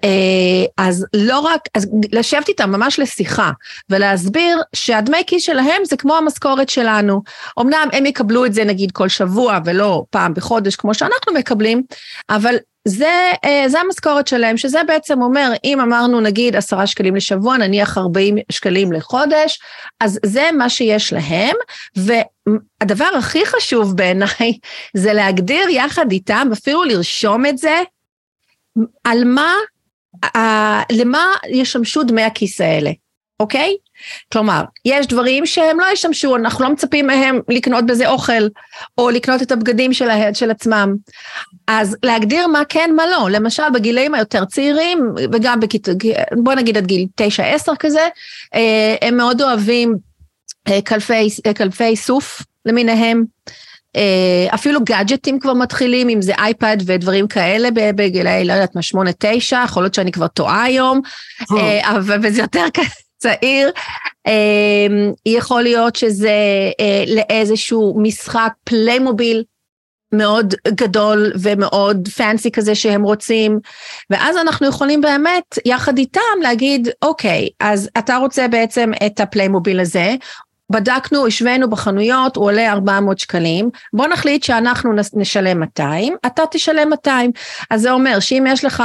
אז לא רק, אז לשבת איתם ממש לשיחה, ולהסביר שהדמי כיס שלהם זה כמו המשכורת שלנו. אמנם הם יקבלו את זה נגיד כל שבוע ולא פעם בחודש כמו שאנחנו מקבלים, אבל זה, אה, זה המשכורת שלהם, שזה בעצם אומר, אם אמרנו נגיד עשרה שקלים לשבוע, נניח ארבעים שקלים לחודש, אז זה מה שיש להם, והדבר הכי חשוב בעיניי זה להגדיר יחד איתם, אפילו לרשום את זה, על מה, למה ישמשו דמי הכיס האלה. אוקיי? כלומר, יש דברים שהם לא ישמשו, אנחנו לא מצפים מהם לקנות בזה אוכל, או לקנות את הבגדים של, של עצמם. אז להגדיר מה כן, מה לא. למשל, בגילאים היותר צעירים, וגם בכיתה, בוא נגיד עד גיל 9-10 כזה, אה, הם מאוד אוהבים אה, קלפי, אה, קלפי איסוף למיניהם. אפילו גאדג'טים כבר מתחילים, אם זה אייפד ודברים כאלה בגילאי, לא יודעת מה, שמונה, תשע, יכול להיות שאני כבר טועה היום, אבל זה יותר כזה. צעיר, אמ, יכול להיות שזה אה, לאיזשהו משחק פליימוביל מאוד גדול ומאוד fancy כזה שהם רוצים, ואז אנחנו יכולים באמת יחד איתם להגיד, אוקיי, אז אתה רוצה בעצם את הפליימוביל הזה, בדקנו, השווינו בחנויות, הוא עולה 400 שקלים, בוא נחליט שאנחנו נשלם 200, אתה תשלם 200. אז זה אומר שאם יש לך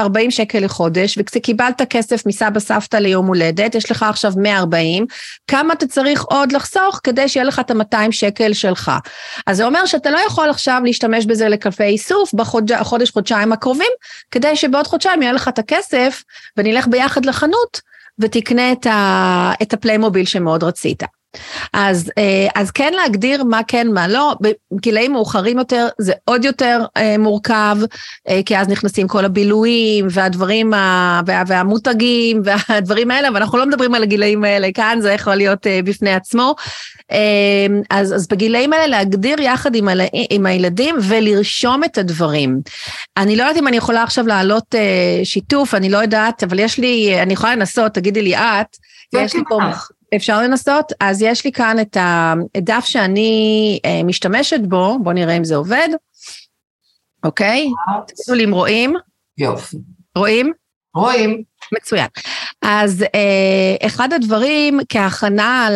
40 שקל לחודש, וכשקיבלת כסף מסבא סבתא ליום הולדת, יש לך עכשיו 140, כמה אתה צריך עוד לחסוך כדי שיהיה לך את ה-200 שקל שלך. אז זה אומר שאתה לא יכול עכשיו להשתמש בזה לקלפי איסוף בחודש, חודשיים הקרובים, כדי שבעוד חודשיים יהיה לך את הכסף, ונלך ביחד לחנות, ותקנה את, ה, את הפליימוביל שמאוד רצית. אז, אה, אז כן להגדיר מה כן, מה לא, בגילאים מאוחרים יותר זה עוד יותר אה, מורכב, אה, כי אז נכנסים כל הבילויים והדברים, וה, והמותגים והדברים האלה, ואנחנו לא מדברים על הגילאים האלה כאן, זה יכול להיות בפני עצמו. אז, אז בגילאים האלה להגדיר יחד עם, עם הילדים ולרשום את הדברים. אני לא יודעת אם אני יכולה עכשיו להעלות שיתוף, אני לא יודעת, אבל יש לי, אני יכולה לנסות, תגידי לי את, יש לי פה... אפשר לנסות? אז יש לי כאן את הדף שאני אה, משתמשת בו, בואו נראה אם זה עובד. אוקיי? תגידו לי אם רואים. יופי. רואים? רואים. מצוין. אז אה, אחד הדברים כהכנה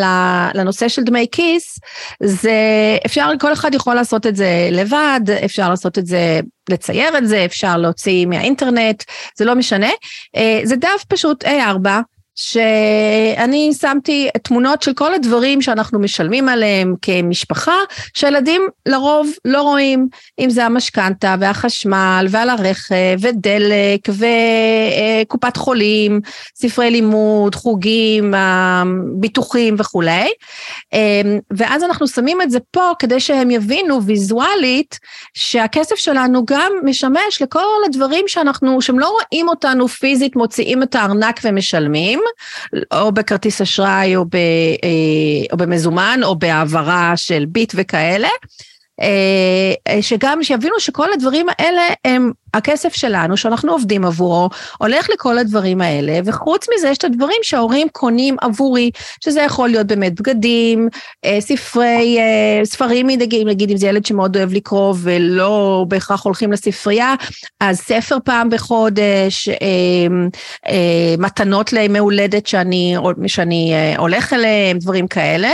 לנושא של דמי כיס, זה אפשר, כל אחד יכול לעשות את זה לבד, אפשר לעשות את זה, לצייר את זה, אפשר להוציא מהאינטרנט, זה לא משנה. אה, זה דף פשוט A4, שאני שמתי תמונות של כל הדברים שאנחנו משלמים עליהם כמשפחה, שהילדים לרוב לא רואים, אם זה המשכנתה והחשמל ועל הרכב ודלק וקופת חולים, ספרי לימוד, חוגים, ביטוחים וכולי. ואז אנחנו שמים את זה פה כדי שהם יבינו ויזואלית שהכסף שלנו גם משמש לכל הדברים שאנחנו, שהם לא רואים אותנו פיזית, מוציאים את הארנק ומשלמים. או בכרטיס אשראי או, ב, אה, או במזומן או בהעברה של ביט וכאלה. אה, שגם שיבינו שכל הדברים האלה הם הכסף שלנו, שאנחנו עובדים עבורו, הולך לכל הדברים האלה, וחוץ מזה יש את הדברים שההורים קונים עבורי, שזה יכול להיות באמת בגדים, אה, ספרי, ספרים מדגים, נגיד אם זה ילד שמאוד אוהב לקרוא ולא בהכרח הולכים לספרייה, אז ספר פעם בחודש, מתנות לימי הולדת שאני, שאני הולך אליהם, דברים כאלה.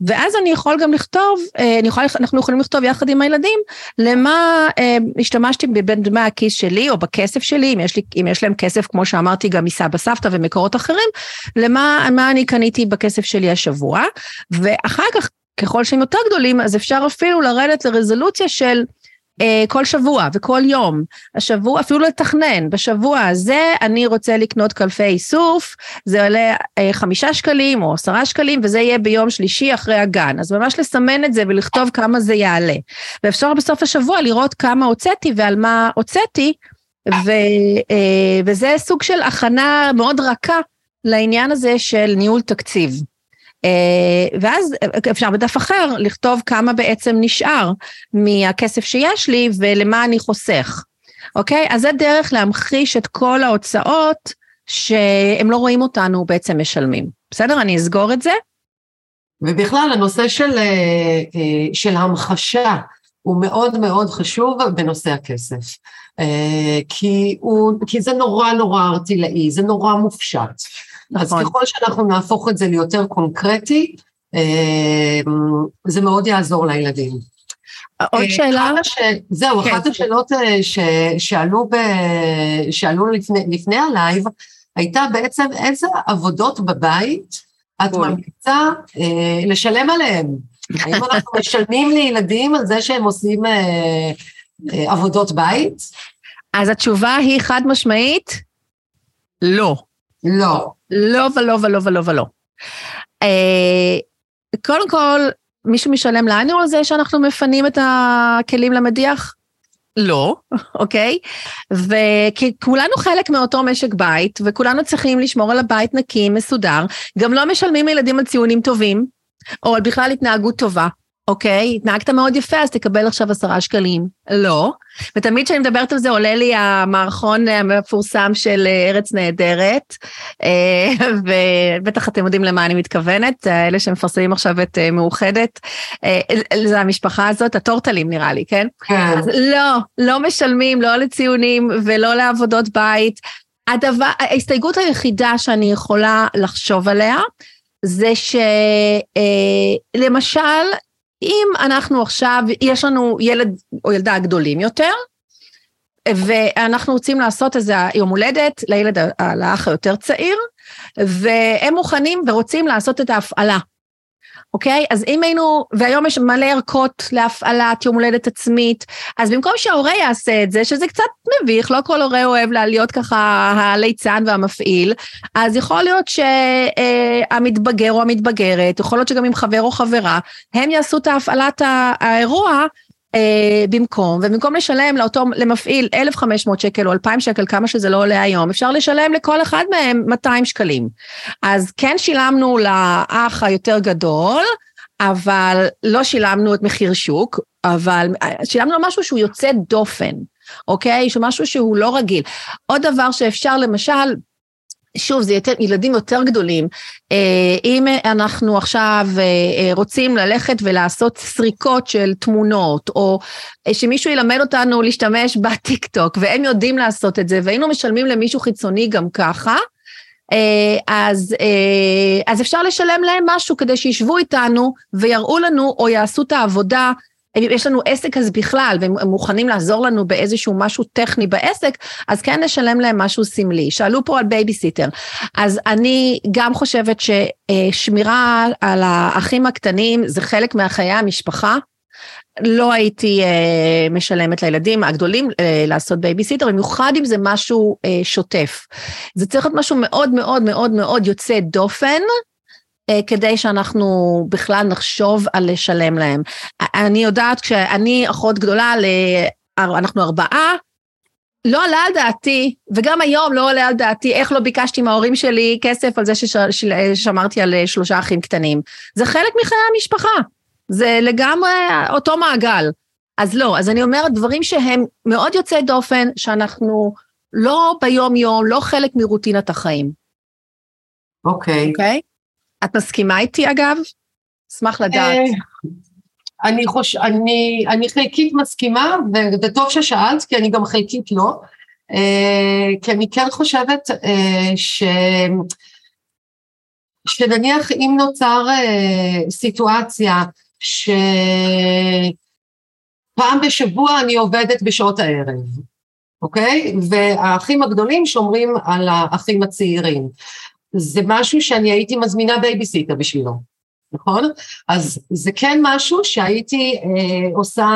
ואז אני יכול גם לכתוב, אה, יכול, אנחנו יכולים לכתוב יחד עם הילדים, למה אה, השתמשתי בין דמי הכיס שלי או בכסף שלי, אם יש, לי, אם יש להם כסף, כמו שאמרתי, גם מסבא סבתא ומקורות אחרים, למה אני קניתי בכסף שלי השבוע, ואחר כך, ככל שהם יותר גדולים, אז אפשר אפילו לרדת לרזולוציה של אה, כל שבוע וכל יום, השבוע, אפילו לתכנן, בשבוע הזה אני רוצה לקנות קלפי איסוף, זה עולה אה, חמישה שקלים או עשרה שקלים וזה יהיה ביום שלישי אחרי הגן, אז ממש לסמן את זה ולכתוב כמה זה יעלה. ואפשר בסוף השבוע לראות כמה הוצאתי ועל מה הוצאתי, ו, אה, וזה סוג של הכנה מאוד רכה לעניין הזה של ניהול תקציב. אה, ואז אפשר בדף אחר לכתוב כמה בעצם נשאר מהכסף שיש לי ולמה אני חוסך, אוקיי? אז זה דרך להמחיש את כל ההוצאות שהם לא רואים אותנו בעצם משלמים. בסדר? אני אסגור את זה. ובכלל הנושא של, אה, אה, של המחשה הוא מאוד מאוד חשוב בנושא הכסף. כי, הוא, כי זה נורא נורא ארטילאי, זה נורא מופשט. נכון. אז ככל שאנחנו נהפוך את זה ליותר קונקרטי, אה, זה מאוד יעזור לילדים. עוד אה, שאלה? ש... זהו, כן. אחת השאלות אה, ששאלו ב... שאלו לפני, לפני הלייב, הייתה בעצם איזה עבודות בבית את ממליצה אה, לשלם עליהן? האם אנחנו משלמים לילדים על זה שהם עושים אה, אה, עבודות בית? אז התשובה היא חד משמעית, לא. לא. לא ולא ולא ולא ולא. אה, קודם כל, מישהו משלם לנו על זה שאנחנו מפנים את הכלים למדיח? לא, אוקיי? וכי כולנו חלק מאותו משק בית, וכולנו צריכים לשמור על הבית נקי, מסודר. גם לא משלמים ילדים על ציונים טובים, או על בכלל התנהגות טובה. אוקיי, התנהגת מאוד יפה, אז תקבל עכשיו עשרה שקלים. לא. ותמיד כשאני מדברת על זה עולה לי המערכון המפורסם של אה, ארץ נהדרת, אה, ובטח אתם יודעים למה אני מתכוונת, אלה שמפרסמים עכשיו את אה, מאוחדת, זה המשפחה הזאת, הטורטלים נראה לי, כן? כן. אז לא, לא משלמים, לא לציונים ולא לעבודות בית. הדבר, ההסתייגות היחידה שאני יכולה לחשוב עליה, זה שלמשל, אם אנחנו עכשיו, יש לנו ילד או ילדה גדולים יותר, ואנחנו רוצים לעשות איזה יום הולדת לילד, לאח היותר צעיר, והם מוכנים ורוצים לעשות את ההפעלה. אוקיי? אז אם היינו, והיום יש מלא ערכות להפעלת יום הולדת עצמית, אז במקום שההורה יעשה את זה, שזה קצת מביך, לא כל הורה אוהב להיות ככה הליצן והמפעיל, אז יכול להיות שהמתבגר או המתבגרת, יכול להיות שגם עם חבר או חברה, הם יעשו את ההפעלת האירוע, אה, במקום, ובמקום לשלם לאותו, למפעיל 1,500 שקל או 2,000 שקל, כמה שזה לא עולה היום, אפשר לשלם לכל אחד מהם 200 שקלים. אז כן שילמנו לאח היותר גדול, אבל לא שילמנו את מחיר שוק, אבל שילמנו לו משהו שהוא יוצא דופן, אוקיי? משהו שהוא לא רגיל. עוד דבר שאפשר, למשל, שוב, זה יותר, ילדים יותר גדולים. אה, אם אנחנו עכשיו אה, אה, רוצים ללכת ולעשות סריקות של תמונות, או שמישהו ילמד אותנו להשתמש בטיק טוק, והם יודעים לעשות את זה, והיינו משלמים למישהו חיצוני גם ככה, אז, אז אפשר לשלם להם משהו כדי שישבו איתנו ויראו לנו או יעשו את העבודה יש לנו עסק אז בכלל, והם מוכנים לעזור לנו באיזשהו משהו טכני בעסק, אז כן נשלם להם משהו סמלי. שאלו פה על בייביסיטר. אז אני גם חושבת ששמירה על האחים הקטנים זה חלק מהחיי המשפחה. לא הייתי אה, משלמת לילדים הגדולים אה, לעשות בייביסיטר, במיוחד אם זה משהו אה, שוטף. זה צריך להיות משהו מאוד מאוד מאוד מאוד יוצא דופן, אה, כדי שאנחנו בכלל נחשוב על לשלם להם. אני יודעת, כשאני אחות גדולה, אנחנו ארבעה, לא עלה על דעתי, וגם היום לא עולה על דעתי, איך לא ביקשתי מההורים שלי כסף על זה ששמרתי על אה, שלושה אחים קטנים. זה חלק מחיי המשפחה, זה לגמרי אותו מעגל. אז לא, אז אני אומרת דברים שהם מאוד יוצאי דופן, שאנחנו לא ביום-יום, לא חלק מרוטינת החיים. אוקיי. Okay. אוקיי? Okay? את מסכימה איתי אגב? אשמח לדעת. אה, אני, חוש... אני, אני חלקית מסכימה, וטוב ששאלת, כי אני גם חלקית לא, אה, כי אני כן חושבת אה, ש... שנניח אם נוצר סיטואציה שפעם בשבוע אני עובדת בשעות הערב, אוקיי? והאחים הגדולים שומרים על האחים הצעירים. זה משהו שאני הייתי מזמינה בייביסיטר בשבילו, נכון? אז זה כן משהו שהייתי אה, עושה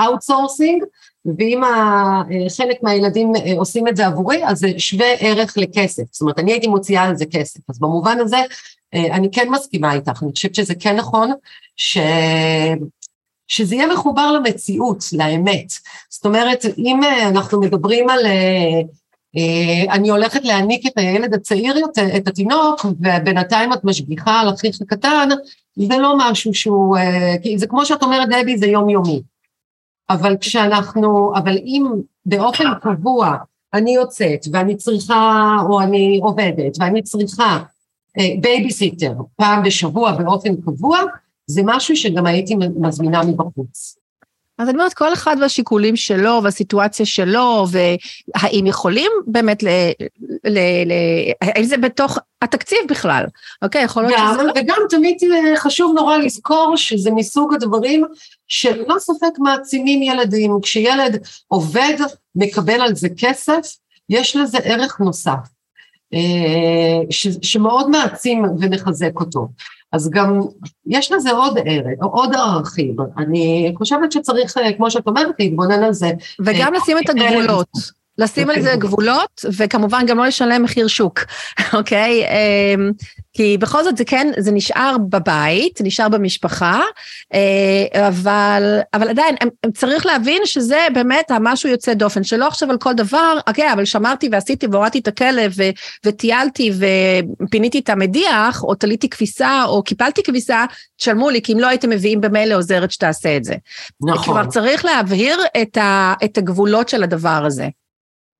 outsourcing, אה, ואם אה, חלק מהילדים אה, עושים את זה עבורי, אז זה שווה ערך לכסף. זאת אומרת, אני הייתי מוציאה על זה כסף. אז במובן הזה, אה, אני כן מסכימה איתך, אני חושבת שזה כן נכון, ש... שזה יהיה מחובר למציאות, לאמת. זאת אומרת, אם אה, אנחנו מדברים על אה, אני הולכת להניק את הילד הצעיר יותר, את התינוק, ובינתיים את משגיחה על אחיך הקטן, זה לא משהו שהוא, אה, זה כמו שאת אומרת דבי, זה יומיומי. אבל כשאנחנו, אבל אם באופן קבוע אני יוצאת ואני צריכה, או אני עובדת, ואני צריכה אה, בייביסיטר פעם בשבוע באופן קבוע, זה משהו שגם הייתי מזמינה מבחוץ. אז אני אומרת, כל אחד והשיקולים שלו והסיטואציה שלו, והאם יכולים באמת, ל, ל, ל, האם זה בתוך התקציב בכלל, אוקיי? יכול להיות שזה לא... וגם תמיד חשוב נורא לזכור שזה מסוג הדברים שללא ספק מעצימים ילדים. כשילד עובד, מקבל על זה כסף, יש לזה ערך נוסף, אה, ש, שמאוד מעצים ומחזק אותו. אז גם יש לזה עוד ערך, עוד ערכים. אני חושבת שצריך, אה, כמו שאת אומרת, להתבונן על זה. וגם אה, לשים את הגבולות. לשים על זה גבולות, וכמובן גם לא לשלם מחיר שוק, אוקיי? אמ, כי בכל זאת זה כן, זה נשאר בבית, נשאר במשפחה, אה, אבל, אבל עדיין, הם, הם צריך להבין שזה באמת המשהו יוצא דופן, שלא עכשיו על כל דבר, אוקיי, אבל שמרתי ועשיתי והורדתי את הכלב ו, וטיילתי ופיניתי את המדיח, או תליתי כביסה, או קיפלתי כביסה, תשלמו לי, כי אם לא הייתם מביאים במילא עוזרת שתעשה את זה. נכון. כלומר, צריך להבהיר את, ה, את הגבולות של הדבר הזה.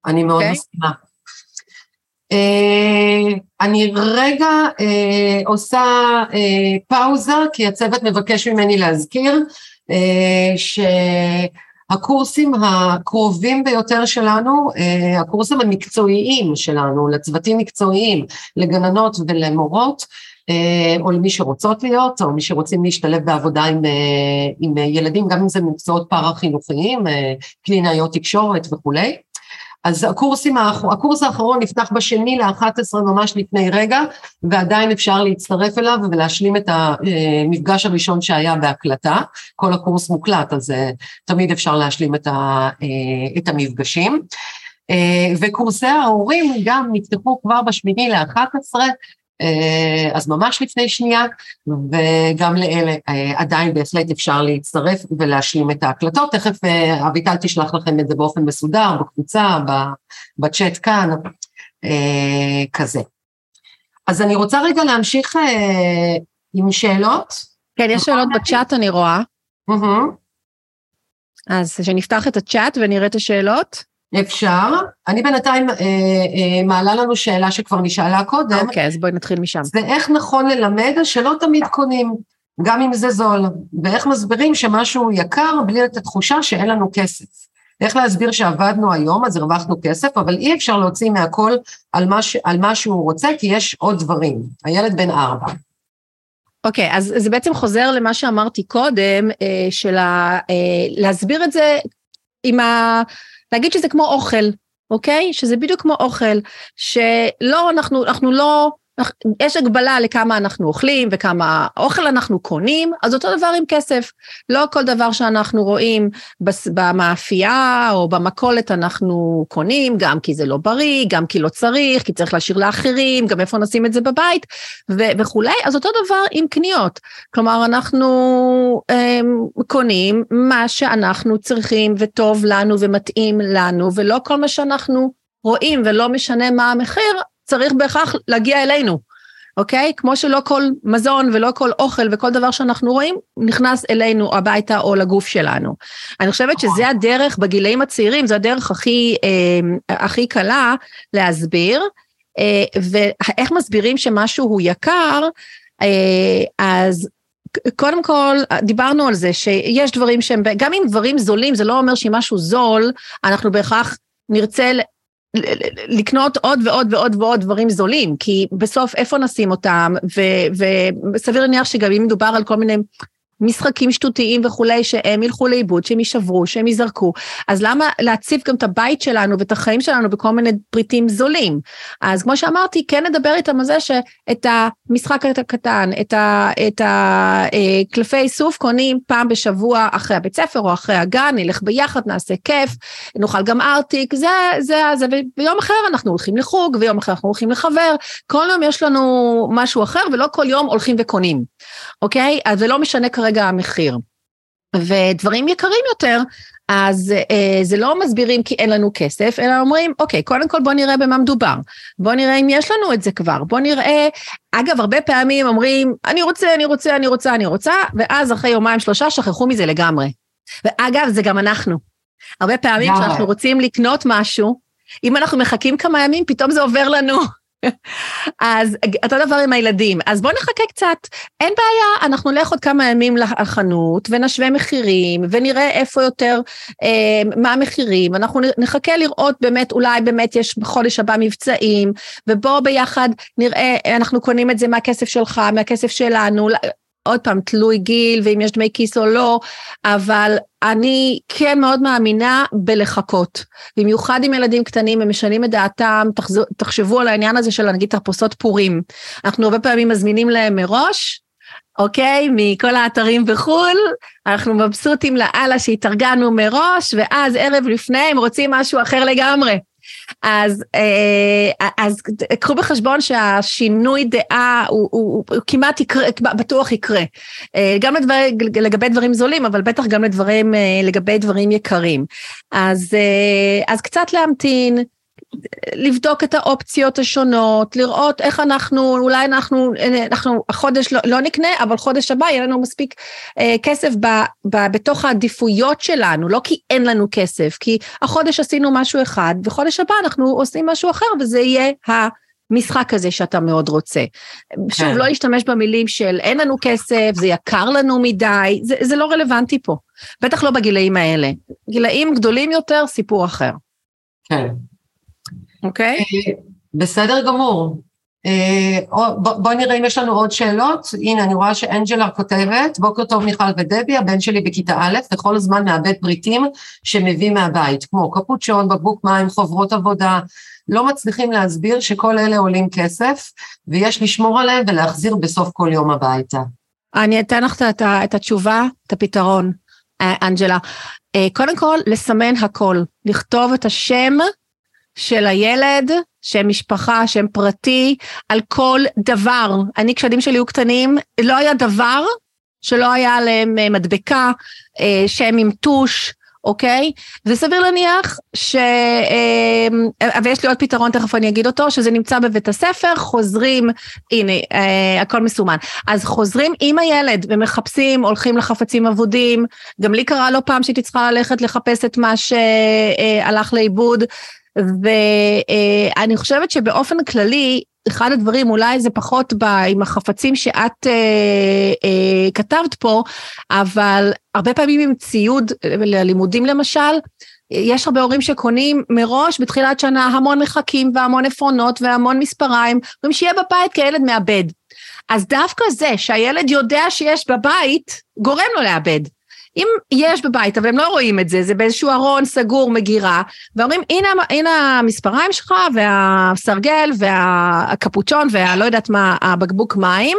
אני מאוד okay. אוקיי? מסכימה. Uh, אני רגע uh, עושה uh, פאוזה, כי הצוות מבקש ממני להזכיר uh, שהקורסים הקרובים ביותר שלנו, uh, הקורסים המקצועיים שלנו, לצוותים מקצועיים, לגננות ולמורות, או למי שרוצות להיות, או מי שרוצים להשתלב בעבודה עם, עם ילדים, גם אם זה מקצועות פארה-חינוכיים, קלינאיות תקשורת וכולי. אז הקורסים, הקורס האחרון נפתח בשני ל-11 ממש לפני רגע, ועדיין אפשר להצטרף אליו ולהשלים את המפגש הראשון שהיה בהקלטה. כל הקורס מוקלט, אז תמיד אפשר להשלים את, ה, את המפגשים. וקורסי ההורים גם נפתחו כבר בשמיני ל-11, אה, אז ממש לפני שנייה, וגם לאלה אה, עדיין בהחלט אפשר להצטרף ולהשלים את ההקלטות. תכף אה, אביטל תשלח לכם את זה באופן מסודר, בקבוצה, בצ'אט כאן, כזה. אז אני רוצה רגע להמשיך עם שאלות. כן, יש שאלות בצ'אט אני רואה. אז שנפתח את הצ'אט ונראה את השאלות. אפשר. אני בינתיים אה, אה, מעלה לנו שאלה שכבר נשאלה קודם. אוקיי, אז בואי נתחיל משם. זה איך נכון ללמד שלא תמיד קונים, גם אם זה זול, ואיך מסבירים שמשהו יקר בלי את התחושה שאין לנו כסף. איך להסביר שעבדנו היום, אז הרווחנו כסף, אבל אי אפשר להוציא מהכל על מה, ש, על מה שהוא רוצה, כי יש עוד דברים. הילד בן ארבע. אוקיי, okay, אז זה בעצם חוזר למה שאמרתי קודם, אה, של ה, אה, להסביר את זה עם ה... להגיד שזה כמו אוכל, אוקיי? שזה בדיוק כמו אוכל, שלא, אנחנו, אנחנו לא, יש הגבלה לכמה אנחנו אוכלים וכמה אוכל אנחנו קונים, אז אותו דבר עם כסף. לא כל דבר שאנחנו רואים במאפייה או במכולת אנחנו קונים, גם כי זה לא בריא, גם כי לא צריך, כי צריך להשאיר לאחרים, גם איפה נשים את זה בבית ו- וכולי, אז אותו דבר עם קניות. כלומר, אנחנו הם, קונים מה שאנחנו צריכים וטוב לנו ומתאים לנו, ולא כל מה שאנחנו רואים ולא משנה מה המחיר, צריך בהכרח להגיע אלינו, אוקיי? כמו שלא כל מזון ולא כל אוכל וכל דבר שאנחנו רואים נכנס אלינו הביתה או לגוף שלנו. אני חושבת שזה הדרך בגילאים הצעירים, זו הדרך הכי, אה, הכי קלה להסביר, אה, ואיך מסבירים שמשהו הוא יקר, אה, אז קודם כל, דיברנו על זה שיש דברים שהם, גם אם דברים זולים, זה לא אומר שאם משהו זול, אנחנו בהכרח נרצה לקנות עוד ועוד ועוד ועוד דברים זולים, כי בסוף איפה נשים אותם, וסביר להניח שגם אם מדובר על כל מיני משחקים שטותיים וכולי, שהם ילכו לאיבוד, שהם יישברו, שהם ייזרקו. אז למה להציב גם את הבית שלנו ואת החיים שלנו בכל מיני פריטים זולים? אז כמו שאמרתי, כן נדבר איתם על זה שאת המשחק הקטן, את הקלפי איסוף קונים פעם בשבוע אחרי הבית ספר או אחרי הגן, נלך ביחד, נעשה כיף, נאכל גם ארטיק, זה, זה, זה, ויום אחר אנחנו הולכים לחוג, ויום אחר אנחנו הולכים לחבר, כל יום יש לנו משהו אחר, ולא כל יום הולכים וקונים, אוקיי? אז זה לא משנה כרגע. כרגע המחיר. ודברים יקרים יותר, אז אה, זה לא מסבירים כי אין לנו כסף, אלא אומרים, אוקיי, קודם כל בוא נראה במה מדובר. בוא נראה אם יש לנו את זה כבר. בוא נראה, אגב, הרבה פעמים אומרים, אני רוצה, אני רוצה, אני רוצה, אני רוצה, ואז אחרי יומיים שלושה שכחו מזה לגמרי. ואגב, זה גם אנחנו. הרבה פעמים כשאנחנו רוצים לקנות משהו, אם אנחנו מחכים כמה ימים, פתאום זה עובר לנו. אז אותו דבר עם הילדים, אז בואו נחכה קצת, אין בעיה, אנחנו נלך עוד כמה ימים לחנות ונשווה מחירים ונראה איפה יותר, אה, מה המחירים, אנחנו נחכה לראות באמת, אולי באמת יש בחודש הבא מבצעים, ובואו ביחד נראה, אנחנו קונים את זה מהכסף שלך, מהכסף שלנו, עוד פעם, תלוי גיל ואם יש דמי כיס או לא, אבל אני כן מאוד מאמינה בלחכות. במיוחד עם ילדים קטנים, הם משנים את דעתם, תחשבו על העניין הזה של נגיד תחפושות פורים. אנחנו הרבה פעמים מזמינים להם מראש, אוקיי? מכל האתרים בחו"ל, אנחנו מבסוטים לאללה שהתארגנו מראש, ואז ערב לפני הם רוצים משהו אחר לגמרי. אז, אה, אז קחו בחשבון שהשינוי דעה הוא, הוא, הוא כמעט יקרה, בטוח יקרה. אה, גם לדבר, לגבי דברים זולים, אבל בטח גם לדברים, אה, לגבי דברים יקרים. אז, אז קצת להמתין. לבדוק את האופציות השונות, לראות איך אנחנו, אולי אנחנו, אנחנו החודש לא, לא נקנה, אבל חודש הבא יהיה לנו מספיק אה, כסף ב, ב, בתוך העדיפויות שלנו, לא כי אין לנו כסף, כי החודש עשינו משהו אחד, וחודש הבא אנחנו עושים משהו אחר, וזה יהיה ה... משחק הזה שאתה מאוד רוצה. שוב, כן. לא להשתמש במילים של אין לנו כסף, זה יקר לנו מדי, זה, זה לא רלוונטי פה. בטח לא בגילאים האלה. גילאים גדולים יותר, סיפור אחר. כן. אוקיי? Okay. בסדר גמור. בואי נראה אם יש לנו עוד שאלות. הנה, אני רואה שאנג'לה כותבת, בוקר טוב מיכל ודבי, הבן שלי בכיתה א', וכל הזמן מאבד פריטים שמביא מהבית, כמו קפוצ'ון, בקבוק מים, חוברות עבודה. לא מצליחים להסביר שכל אלה עולים כסף, ויש לשמור עליהם ולהחזיר בסוף כל יום הביתה. אני אתן לך את התשובה, את הפתרון, אנג'לה. קודם כל, לסמן הכל, לכתוב את השם של הילד, שם משפחה, שם פרטי, על כל דבר. אני, כשהילדים שלי היו קטנים, לא היה דבר שלא היה עליהם אה, מדבקה, אה, שם עם טוש, אוקיי? וסביר להניח ש... אה, ויש לי עוד פתרון, תכף אני אגיד אותו, שזה נמצא בבית הספר, חוזרים, הנה, הכל מסומן. אז חוזרים עם הילד ומחפשים, הולכים לחפצים אבודים, גם לי קרה לא פעם שהייתי צריכה ללכת לחפש את מה שהלך לאיבוד. ואני חושבת שבאופן כללי, אחד הדברים, אולי זה פחות ב, עם החפצים שאת אה, אה, כתבת פה, אבל הרבה פעמים עם ציוד ללימודים למשל, יש הרבה הורים שקונים מראש בתחילת שנה המון מחקים והמון עפרונות והמון מספריים, אומרים שיהיה בבית כי הילד מאבד. אז דווקא זה שהילד יודע שיש בבית, גורם לו לאבד. אם יש בבית, אבל הם לא רואים את זה, זה באיזשהו ארון סגור, מגירה, ואומרים, הנה, הנה המספריים שלך, והסרגל, והקפוצ'ון, והלא יודעת מה, הבקבוק מים,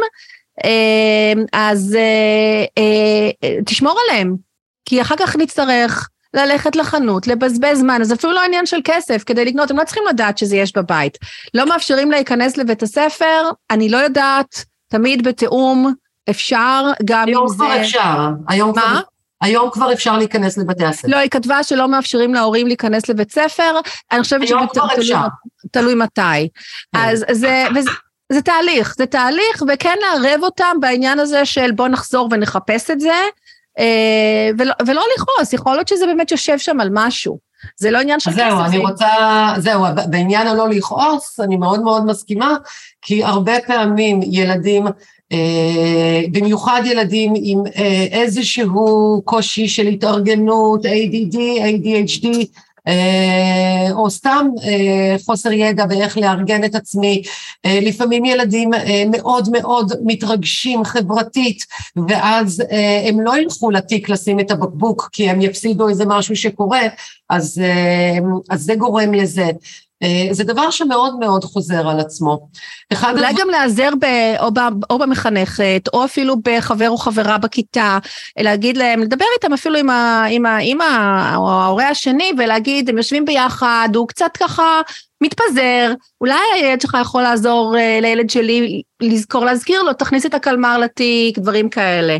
אה, אז אה, אה, תשמור עליהם, כי אחר כך נצטרך ללכת לחנות, לבזבז זמן, אז אפילו לא עניין של כסף כדי לקנות, הם לא צריכים לדעת שזה יש בבית. לא מאפשרים להיכנס לבית הספר, אני לא יודעת, תמיד בתיאום, אפשר גם אם זה... היום כבר אפשר. היום מה? כבר... היום כבר אפשר להיכנס לבתי הספר. לא, היא כתבה שלא מאפשרים להורים להיכנס לבית ספר, אני חושבת שזה תלוי, תלוי מתי. כן. אז זה, וזה, זה תהליך, זה תהליך, וכן לערב אותם בעניין הזה של בוא נחזור ונחפש את זה, אה, ולא, ולא לכעוס, יכול להיות שזה באמת יושב שם על משהו. זה לא עניין של כסף. זהו, אני רוצה, זהו, בעניין הלא לכעוס, אני מאוד מאוד מסכימה, כי הרבה פעמים ילדים במיוחד ילדים עם אה, איזשהו קושי של התארגנות, ADD, ADHD, אה, או סתם חוסר ידע באיך לארגן את עצמי. לפעמים ילדים מאוד מאוד מתרגשים חברתית, ואז הם לא ילכו לתיק לשים את הבקבוק, כי הם יפסידו איזה משהו שקורה, אז, אז זה גורם לזה. אה, זה דבר שמאוד מאוד חוזר על עצמו. אולי גם להיעזר ב, או, ב, או במחנכת, או אפילו בחבר או חברה בכיתה, להגיד להם, לדבר איתם אפילו עם האמא או ההורה השני, ולהגיד, הם יושבים ביחד, הוא קצת ככה מתפזר, אולי הילד שלך יכול לעזור אה, לילד שלי, לזכור להזכיר לו, תכניס את הקלמר לתיק, דברים כאלה.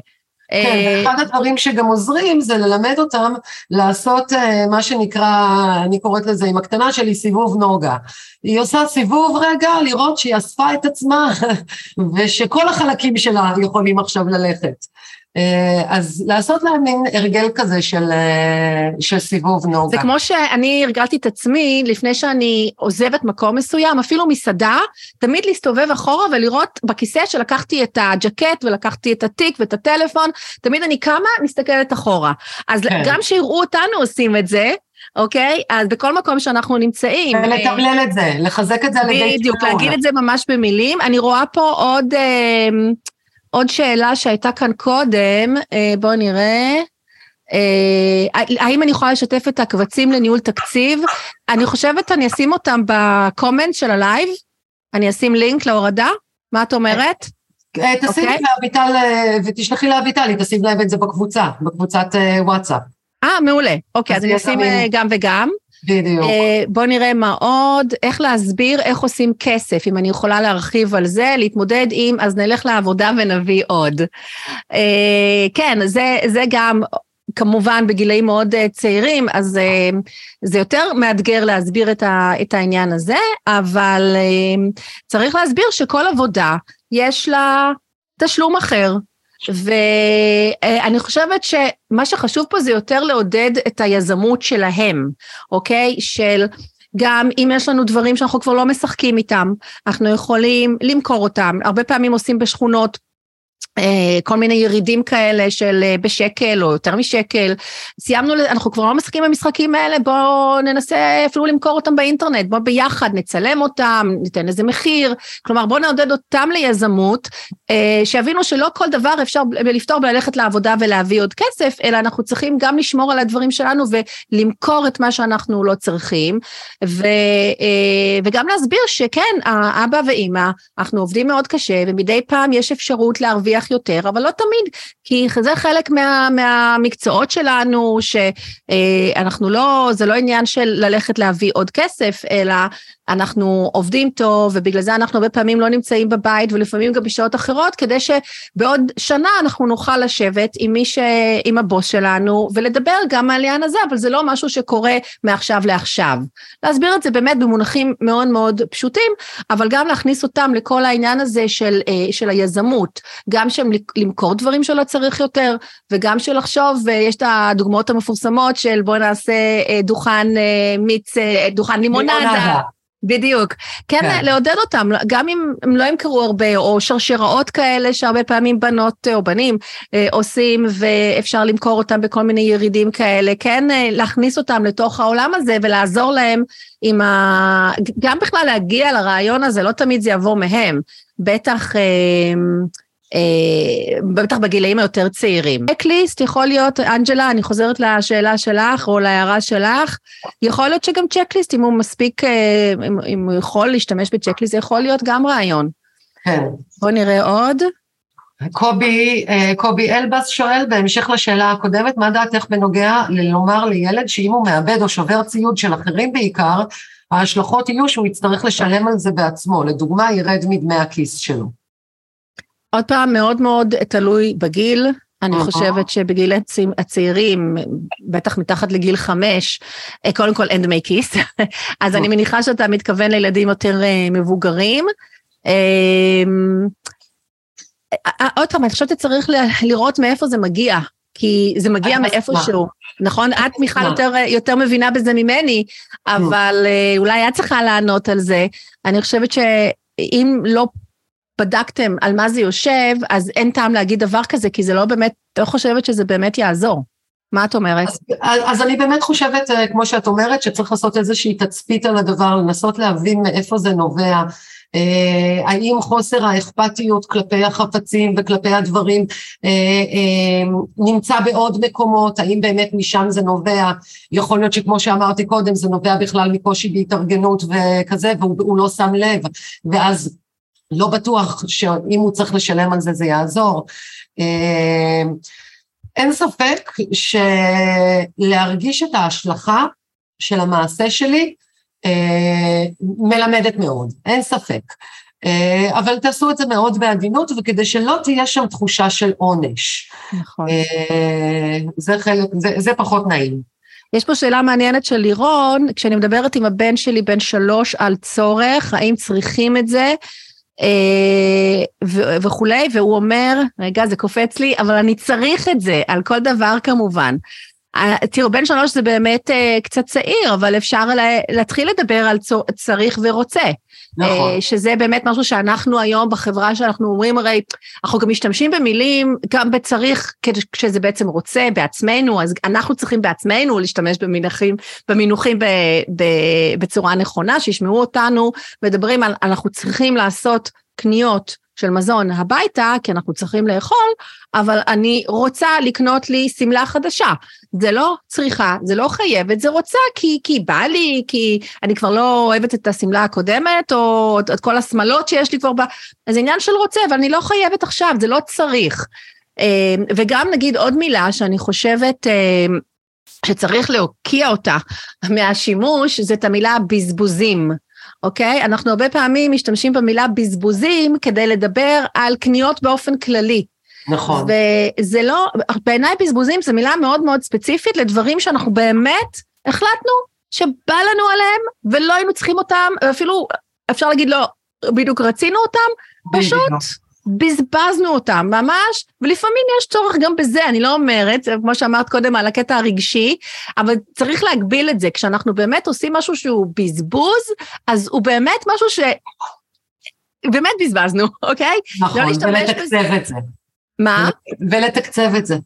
כן, אה, אחד הדברים שגם עוזרים זה ללמד אותם לעשות אה, מה שנקרא, אני קוראת לזה עם הקטנה שלי סיבוב נוגה. היא עושה סיבוב רגע לראות שהיא אספה את עצמה ושכל החלקים שלה יכולים עכשיו ללכת. אה, אז לעשות להם מין הרגל כזה של, אה, של סיבוב נוגה. זה כמו שאני הרגלתי את עצמי לפני שאני עוזבת מקום מסוים, אפילו מסעדה, תמיד להסתובב אחורה ולראות בכיסא שלקחתי את הג'קט ולקחתי את התיק ואת הטלפון, תמיד אני קמה, מסתכלת אחורה. אז כן. גם שיראו אותנו עושים את זה, אוקיי? אז בכל מקום שאנחנו נמצאים... ולתמלל את זה, לחזק את זה על ידי... בדיוק, להגיד את זה ממש במילים. אני רואה פה עוד... אה, עוד שאלה שהייתה כאן קודם, אה, בואו נראה. אה, האם אני יכולה לשתף את הקבצים לניהול תקציב? אני חושבת אני אשים אותם ב comment של הלייב, אני אשים לינק להורדה, מה את אומרת? אה, תשימי אוקיי. לאביטל, ותשלחי לאביטל, היא תשים להם את זה בקבוצה, בקבוצת וואטסאפ. אה, מעולה. אוקיי, אז אני אשים גם וגם. בדיוק. אה, בוא נראה מה עוד, איך להסביר איך עושים כסף, אם אני יכולה להרחיב על זה, להתמודד עם, אז נלך לעבודה ונביא עוד. אה, כן, זה, זה גם כמובן בגילאים מאוד אה, צעירים, אז זה יותר מאתגר להסביר את, ה, את העניין הזה, אבל צריך להסביר שכל עבודה יש לה תשלום אחר, ואני חושבת שמה שחשוב פה זה יותר לעודד את היזמות שלהם, אוקיי? של גם אם יש לנו דברים שאנחנו כבר לא משחקים איתם, אנחנו יכולים למכור אותם. הרבה פעמים עושים בשכונות אה, כל מיני ירידים כאלה של אה, בשקל או יותר משקל. סיימנו, אנחנו כבר לא משחקים במשחקים האלה, בואו ננסה אפילו למכור אותם באינטרנט, בואו ביחד נצלם אותם, ניתן לזה מחיר. כלומר, בואו נעודד אותם ליזמות, שיבינו שלא כל דבר אפשר לפתור בללכת לעבודה ולהביא עוד כסף, אלא אנחנו צריכים גם לשמור על הדברים שלנו ולמכור את מה שאנחנו לא צריכים, ו, וגם להסביר שכן, האבא ואימא, אנחנו עובדים מאוד קשה, ומדי פעם יש אפשרות להרוויח יותר, אבל לא תמיד, כי זה חלק מה, מהמקצועות שלנו, שאנחנו לא, זה לא עניין של ללכת להביא עוד כסף, אלא אנחנו עובדים טוב, ובגלל זה אנחנו הרבה פעמים לא נמצאים בבית, ולפעמים גם בשעות אחרות, כדי שבעוד שנה אנחנו נוכל לשבת עם מי ש... עם הבוס שלנו, ולדבר גם על העניין הזה, אבל זה לא משהו שקורה מעכשיו לעכשיו. להסביר את זה באמת במונחים מאוד מאוד פשוטים, אבל גם להכניס אותם לכל העניין הזה של, אה, של היזמות, גם של למכור דברים שלא צריך יותר, וגם של לחשוב, ויש את הדוגמאות המפורסמות של בוא נעשה אה, דוכן אה, מיץ, דוכן לימונדה. בדיוק. כן, כן, לעודד אותם, גם אם הם לא ימכרו הרבה, או שרשראות כאלה שהרבה פעמים בנות או בנים אה, עושים, ואפשר למכור אותם בכל מיני ירידים כאלה, כן, אה, להכניס אותם לתוך העולם הזה ולעזור להם עם ה... גם בכלל להגיע לרעיון הזה, לא תמיד זה יבוא מהם. בטח... אה, אה, בטח בגילאים היותר צעירים. צ'קליסט יכול להיות, אנג'לה, אני חוזרת לשאלה שלך או להערה שלך, יכול להיות שגם צ'קליסט, אם הוא מספיק, אה, אם, אם הוא יכול להשתמש בצ'קליסט, זה יכול להיות גם רעיון. כן. בוא נראה עוד. קובי, אה, קובי אלבס שואל, בהמשך לשאלה הקודמת, מה דעתך בנוגע ללומר לילד שאם הוא מאבד או שובר ציוד של אחרים בעיקר, ההשלכות יהיו שהוא יצטרך לשלם על זה בעצמו, לדוגמה ירד מדמי הכיס שלו. עוד פעם, מאוד מאוד תלוי בגיל. אני חושבת שבגיל הצעירים, בטח מתחת לגיל חמש, אה, קודם כל אין דמי כיס, אז אני מניחה שאתה מתכוון לילדים יותר אה, מבוגרים. אמ, אה, עוד פעם, אני חושבת שצריך לראות מאיפה זה מגיע, כי זה מגיע מאיפשהו, נכון? את מיכל יותר, יותר מבינה בזה ממני, אבל אולי את צריכה לענות על זה. אני חושבת שאם לא בדקתם על מה זה יושב, אז אין טעם להגיד דבר כזה, כי זה לא באמת, לא חושבת שזה באמת יעזור. מה את אומרת? אז, אז אני באמת חושבת, אה, כמו שאת אומרת, שצריך לעשות איזושהי תצפית על הדבר, לנסות להבין מאיפה זה נובע. אה, האם חוסר האכפתיות כלפי החפצים וכלפי הדברים אה, אה, נמצא בעוד מקומות, האם באמת משם זה נובע, יכול להיות שכמו שאמרתי קודם זה נובע בכלל מקושי בהתארגנות וכזה והוא לא שם לב ואז לא בטוח שאם הוא צריך לשלם על זה זה יעזור. אה, אין ספק שלהרגיש את ההשלכה של המעשה שלי אה, מלמדת מאוד, אין ספק. אה, אבל תעשו את זה מאוד בעדינות, וכדי שלא תהיה שם תחושה של עונש. נכון. זה חלק, זה, זה פחות נעים. יש פה שאלה מעניינת של לירון, כשאני מדברת עם הבן שלי בן שלוש על צורך, האם צריכים את זה? אה, וכולי, והוא אומר, רגע, זה קופץ לי, אבל אני צריך את זה, על כל דבר כמובן. אה, תראו, בן שלוש זה באמת uh, קצת צעיר, אבל אפשר לה, להתחיל לדבר על צור, צריך ורוצה. נכון. Uh, שזה באמת משהו שאנחנו היום בחברה שאנחנו אומרים, הרי אנחנו גם משתמשים במילים, גם בצריך, כשזה בעצם רוצה בעצמנו, אז אנחנו צריכים בעצמנו להשתמש במינוחים, במינוחים ב, ב, בצורה נכונה, שישמעו אותנו, מדברים על אנחנו צריכים לעשות קניות של מזון הביתה, כי אנחנו צריכים לאכול, אבל אני רוצה לקנות לי שמלה חדשה. זה לא צריכה, זה לא חייבת, זה רוצה כי, כי בא לי, כי אני כבר לא אוהבת את השמלה הקודמת, או את כל השמלות שיש לי כבר ב... אז זה עניין של רוצה, אבל אני לא חייבת עכשיו, זה לא צריך. אמ, וגם נגיד עוד מילה שאני חושבת אמ, שצריך להוקיע אותה מהשימוש, זה את המילה בזבוזים. אוקיי? אנחנו הרבה פעמים משתמשים במילה בזבוזים כדי לדבר על קניות באופן כללי. נכון. וזה לא, בעיניי בזבוזים זו מילה מאוד מאוד ספציפית לדברים שאנחנו באמת החלטנו שבא לנו עליהם ולא היינו צריכים אותם, אפילו אפשר להגיד לא, בדיוק רצינו אותם, פשוט בזבזנו אותם ממש, ולפעמים יש צורך גם בזה, אני לא אומרת, כמו שאמרת קודם על הקטע הרגשי, אבל צריך להגביל את זה, כשאנחנו באמת עושים משהו שהוא בזבוז, אז הוא באמת משהו ש... באמת בזבזנו, אוקיי? נכון, לא ולתקצב את זה. מה? ולתקצב את זה.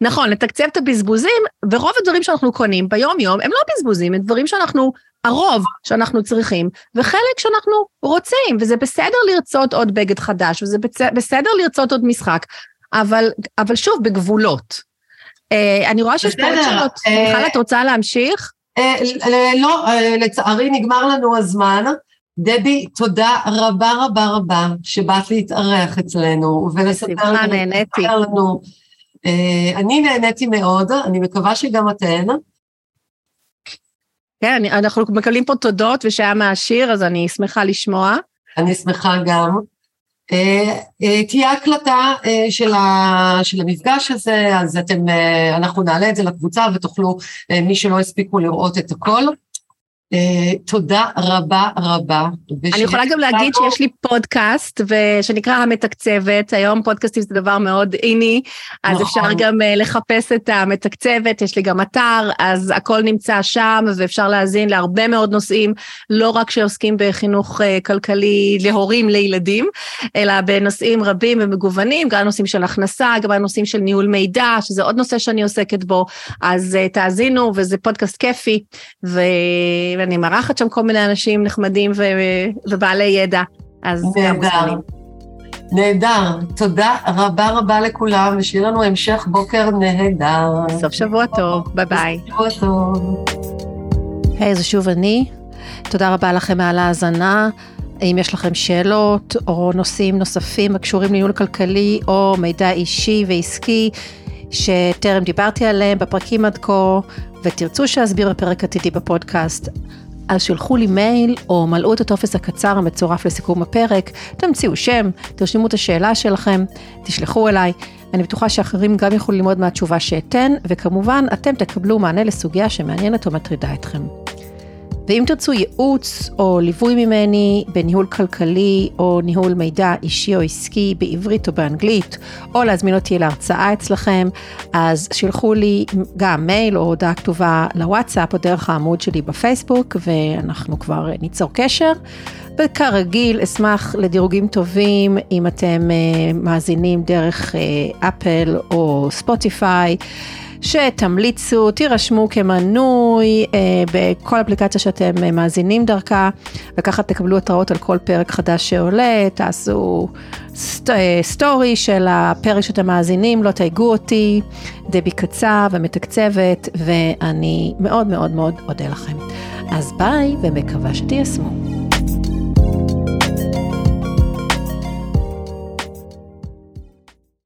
נכון, לתקצב את הבזבוזים, ורוב הדברים שאנחנו קונים ביום-יום הם לא בזבוזים, הם דברים שאנחנו, הרוב שאנחנו צריכים, וחלק שאנחנו רוצים, וזה בסדר לרצות עוד בגד חדש, וזה בסדר לרצות עוד משחק, אבל, אבל שוב, בגבולות. אה, אני רואה שיש פה עוד שאלות. אה, מיכל, את רוצה להמשיך? אה, לא, לצערי נגמר לנו הזמן. דבי, תודה רבה רבה רבה שבאת להתארח אצלנו ולספר לנו. נהניתי. אני נהניתי מאוד, אני מקווה שגם אתן. כן, אנחנו מקבלים פה תודות ושהיה מעשיר, אז אני שמחה לשמוע. אני שמחה גם. אה, אה, תהיה הקלטה אה, של, ה, של המפגש הזה, אז אתם, אנחנו נעלה את זה לקבוצה ותוכלו, מי שלא הספיקו לראות את הכל, תודה רבה רבה. אני יכולה גם להגיד שיש לי פודקאסט שנקרא המתקצבת, היום פודקאסטים זה דבר מאוד איני, אז נכון. אפשר גם uh, לחפש את המתקצבת, יש לי גם אתר, אז הכל נמצא שם ואפשר להאזין להרבה מאוד נושאים, לא רק שעוסקים בחינוך uh, כלכלי להורים לילדים, אלא בנושאים רבים ומגוונים, גם נושאים של הכנסה, גם נושאים של ניהול מידע, שזה עוד נושא שאני עוסקת בו, אז תאזינו וזה פודקאסט כיפי. ו... ואני מארחת שם כל מיני אנשים נחמדים ו... ובעלי ידע, אז נהדר. נהדר, תודה רבה רבה לכולם, ושיהיה לנו המשך בוקר נהדר. סוף שבוע טוב, ביי ביי. סוף שבוע טוב. היי, hey, זה שוב אני. תודה רבה לכם על ההאזנה. אם יש לכם שאלות או נושאים נוספים הקשורים לניהול כלכלי או מידע אישי ועסקי שטרם דיברתי עליהם בפרקים עד כה, ותרצו שאסביר בפרק עתידי בפודקאסט, אז שלחו לי מייל או מלאו את הטופס הקצר המצורף לסיכום הפרק, תמציאו שם, תרשמו את השאלה שלכם, תשלחו אליי. אני בטוחה שאחרים גם יוכלו ללמוד מהתשובה שאתן, וכמובן, אתם תקבלו מענה לסוגיה שמעניינת או מטרידה אתכם. ואם תרצו ייעוץ או ליווי ממני בניהול כלכלי או ניהול מידע אישי או עסקי בעברית או באנגלית, או להזמין אותי להרצאה אצלכם, אז שילחו לי גם מייל או הודעה כתובה לוואטסאפ או דרך העמוד שלי בפייסבוק, ואנחנו כבר ניצור קשר. וכרגיל, אשמח לדירוגים טובים אם אתם uh, מאזינים דרך uh, אפל או ספוטיפיי. שתמליצו, תירשמו כמנוי אה, בכל אפליקציה שאתם אה, מאזינים דרכה, וככה תקבלו התראות על כל פרק חדש שעולה, תעשו סט, אה, סטורי של הפרק שאתם מאזינים, תתייגו אותי, דבי קצב ומתקצבת, ואני מאוד מאוד מאוד אודה לכם. אז ביי, ומקווה שתיישמו.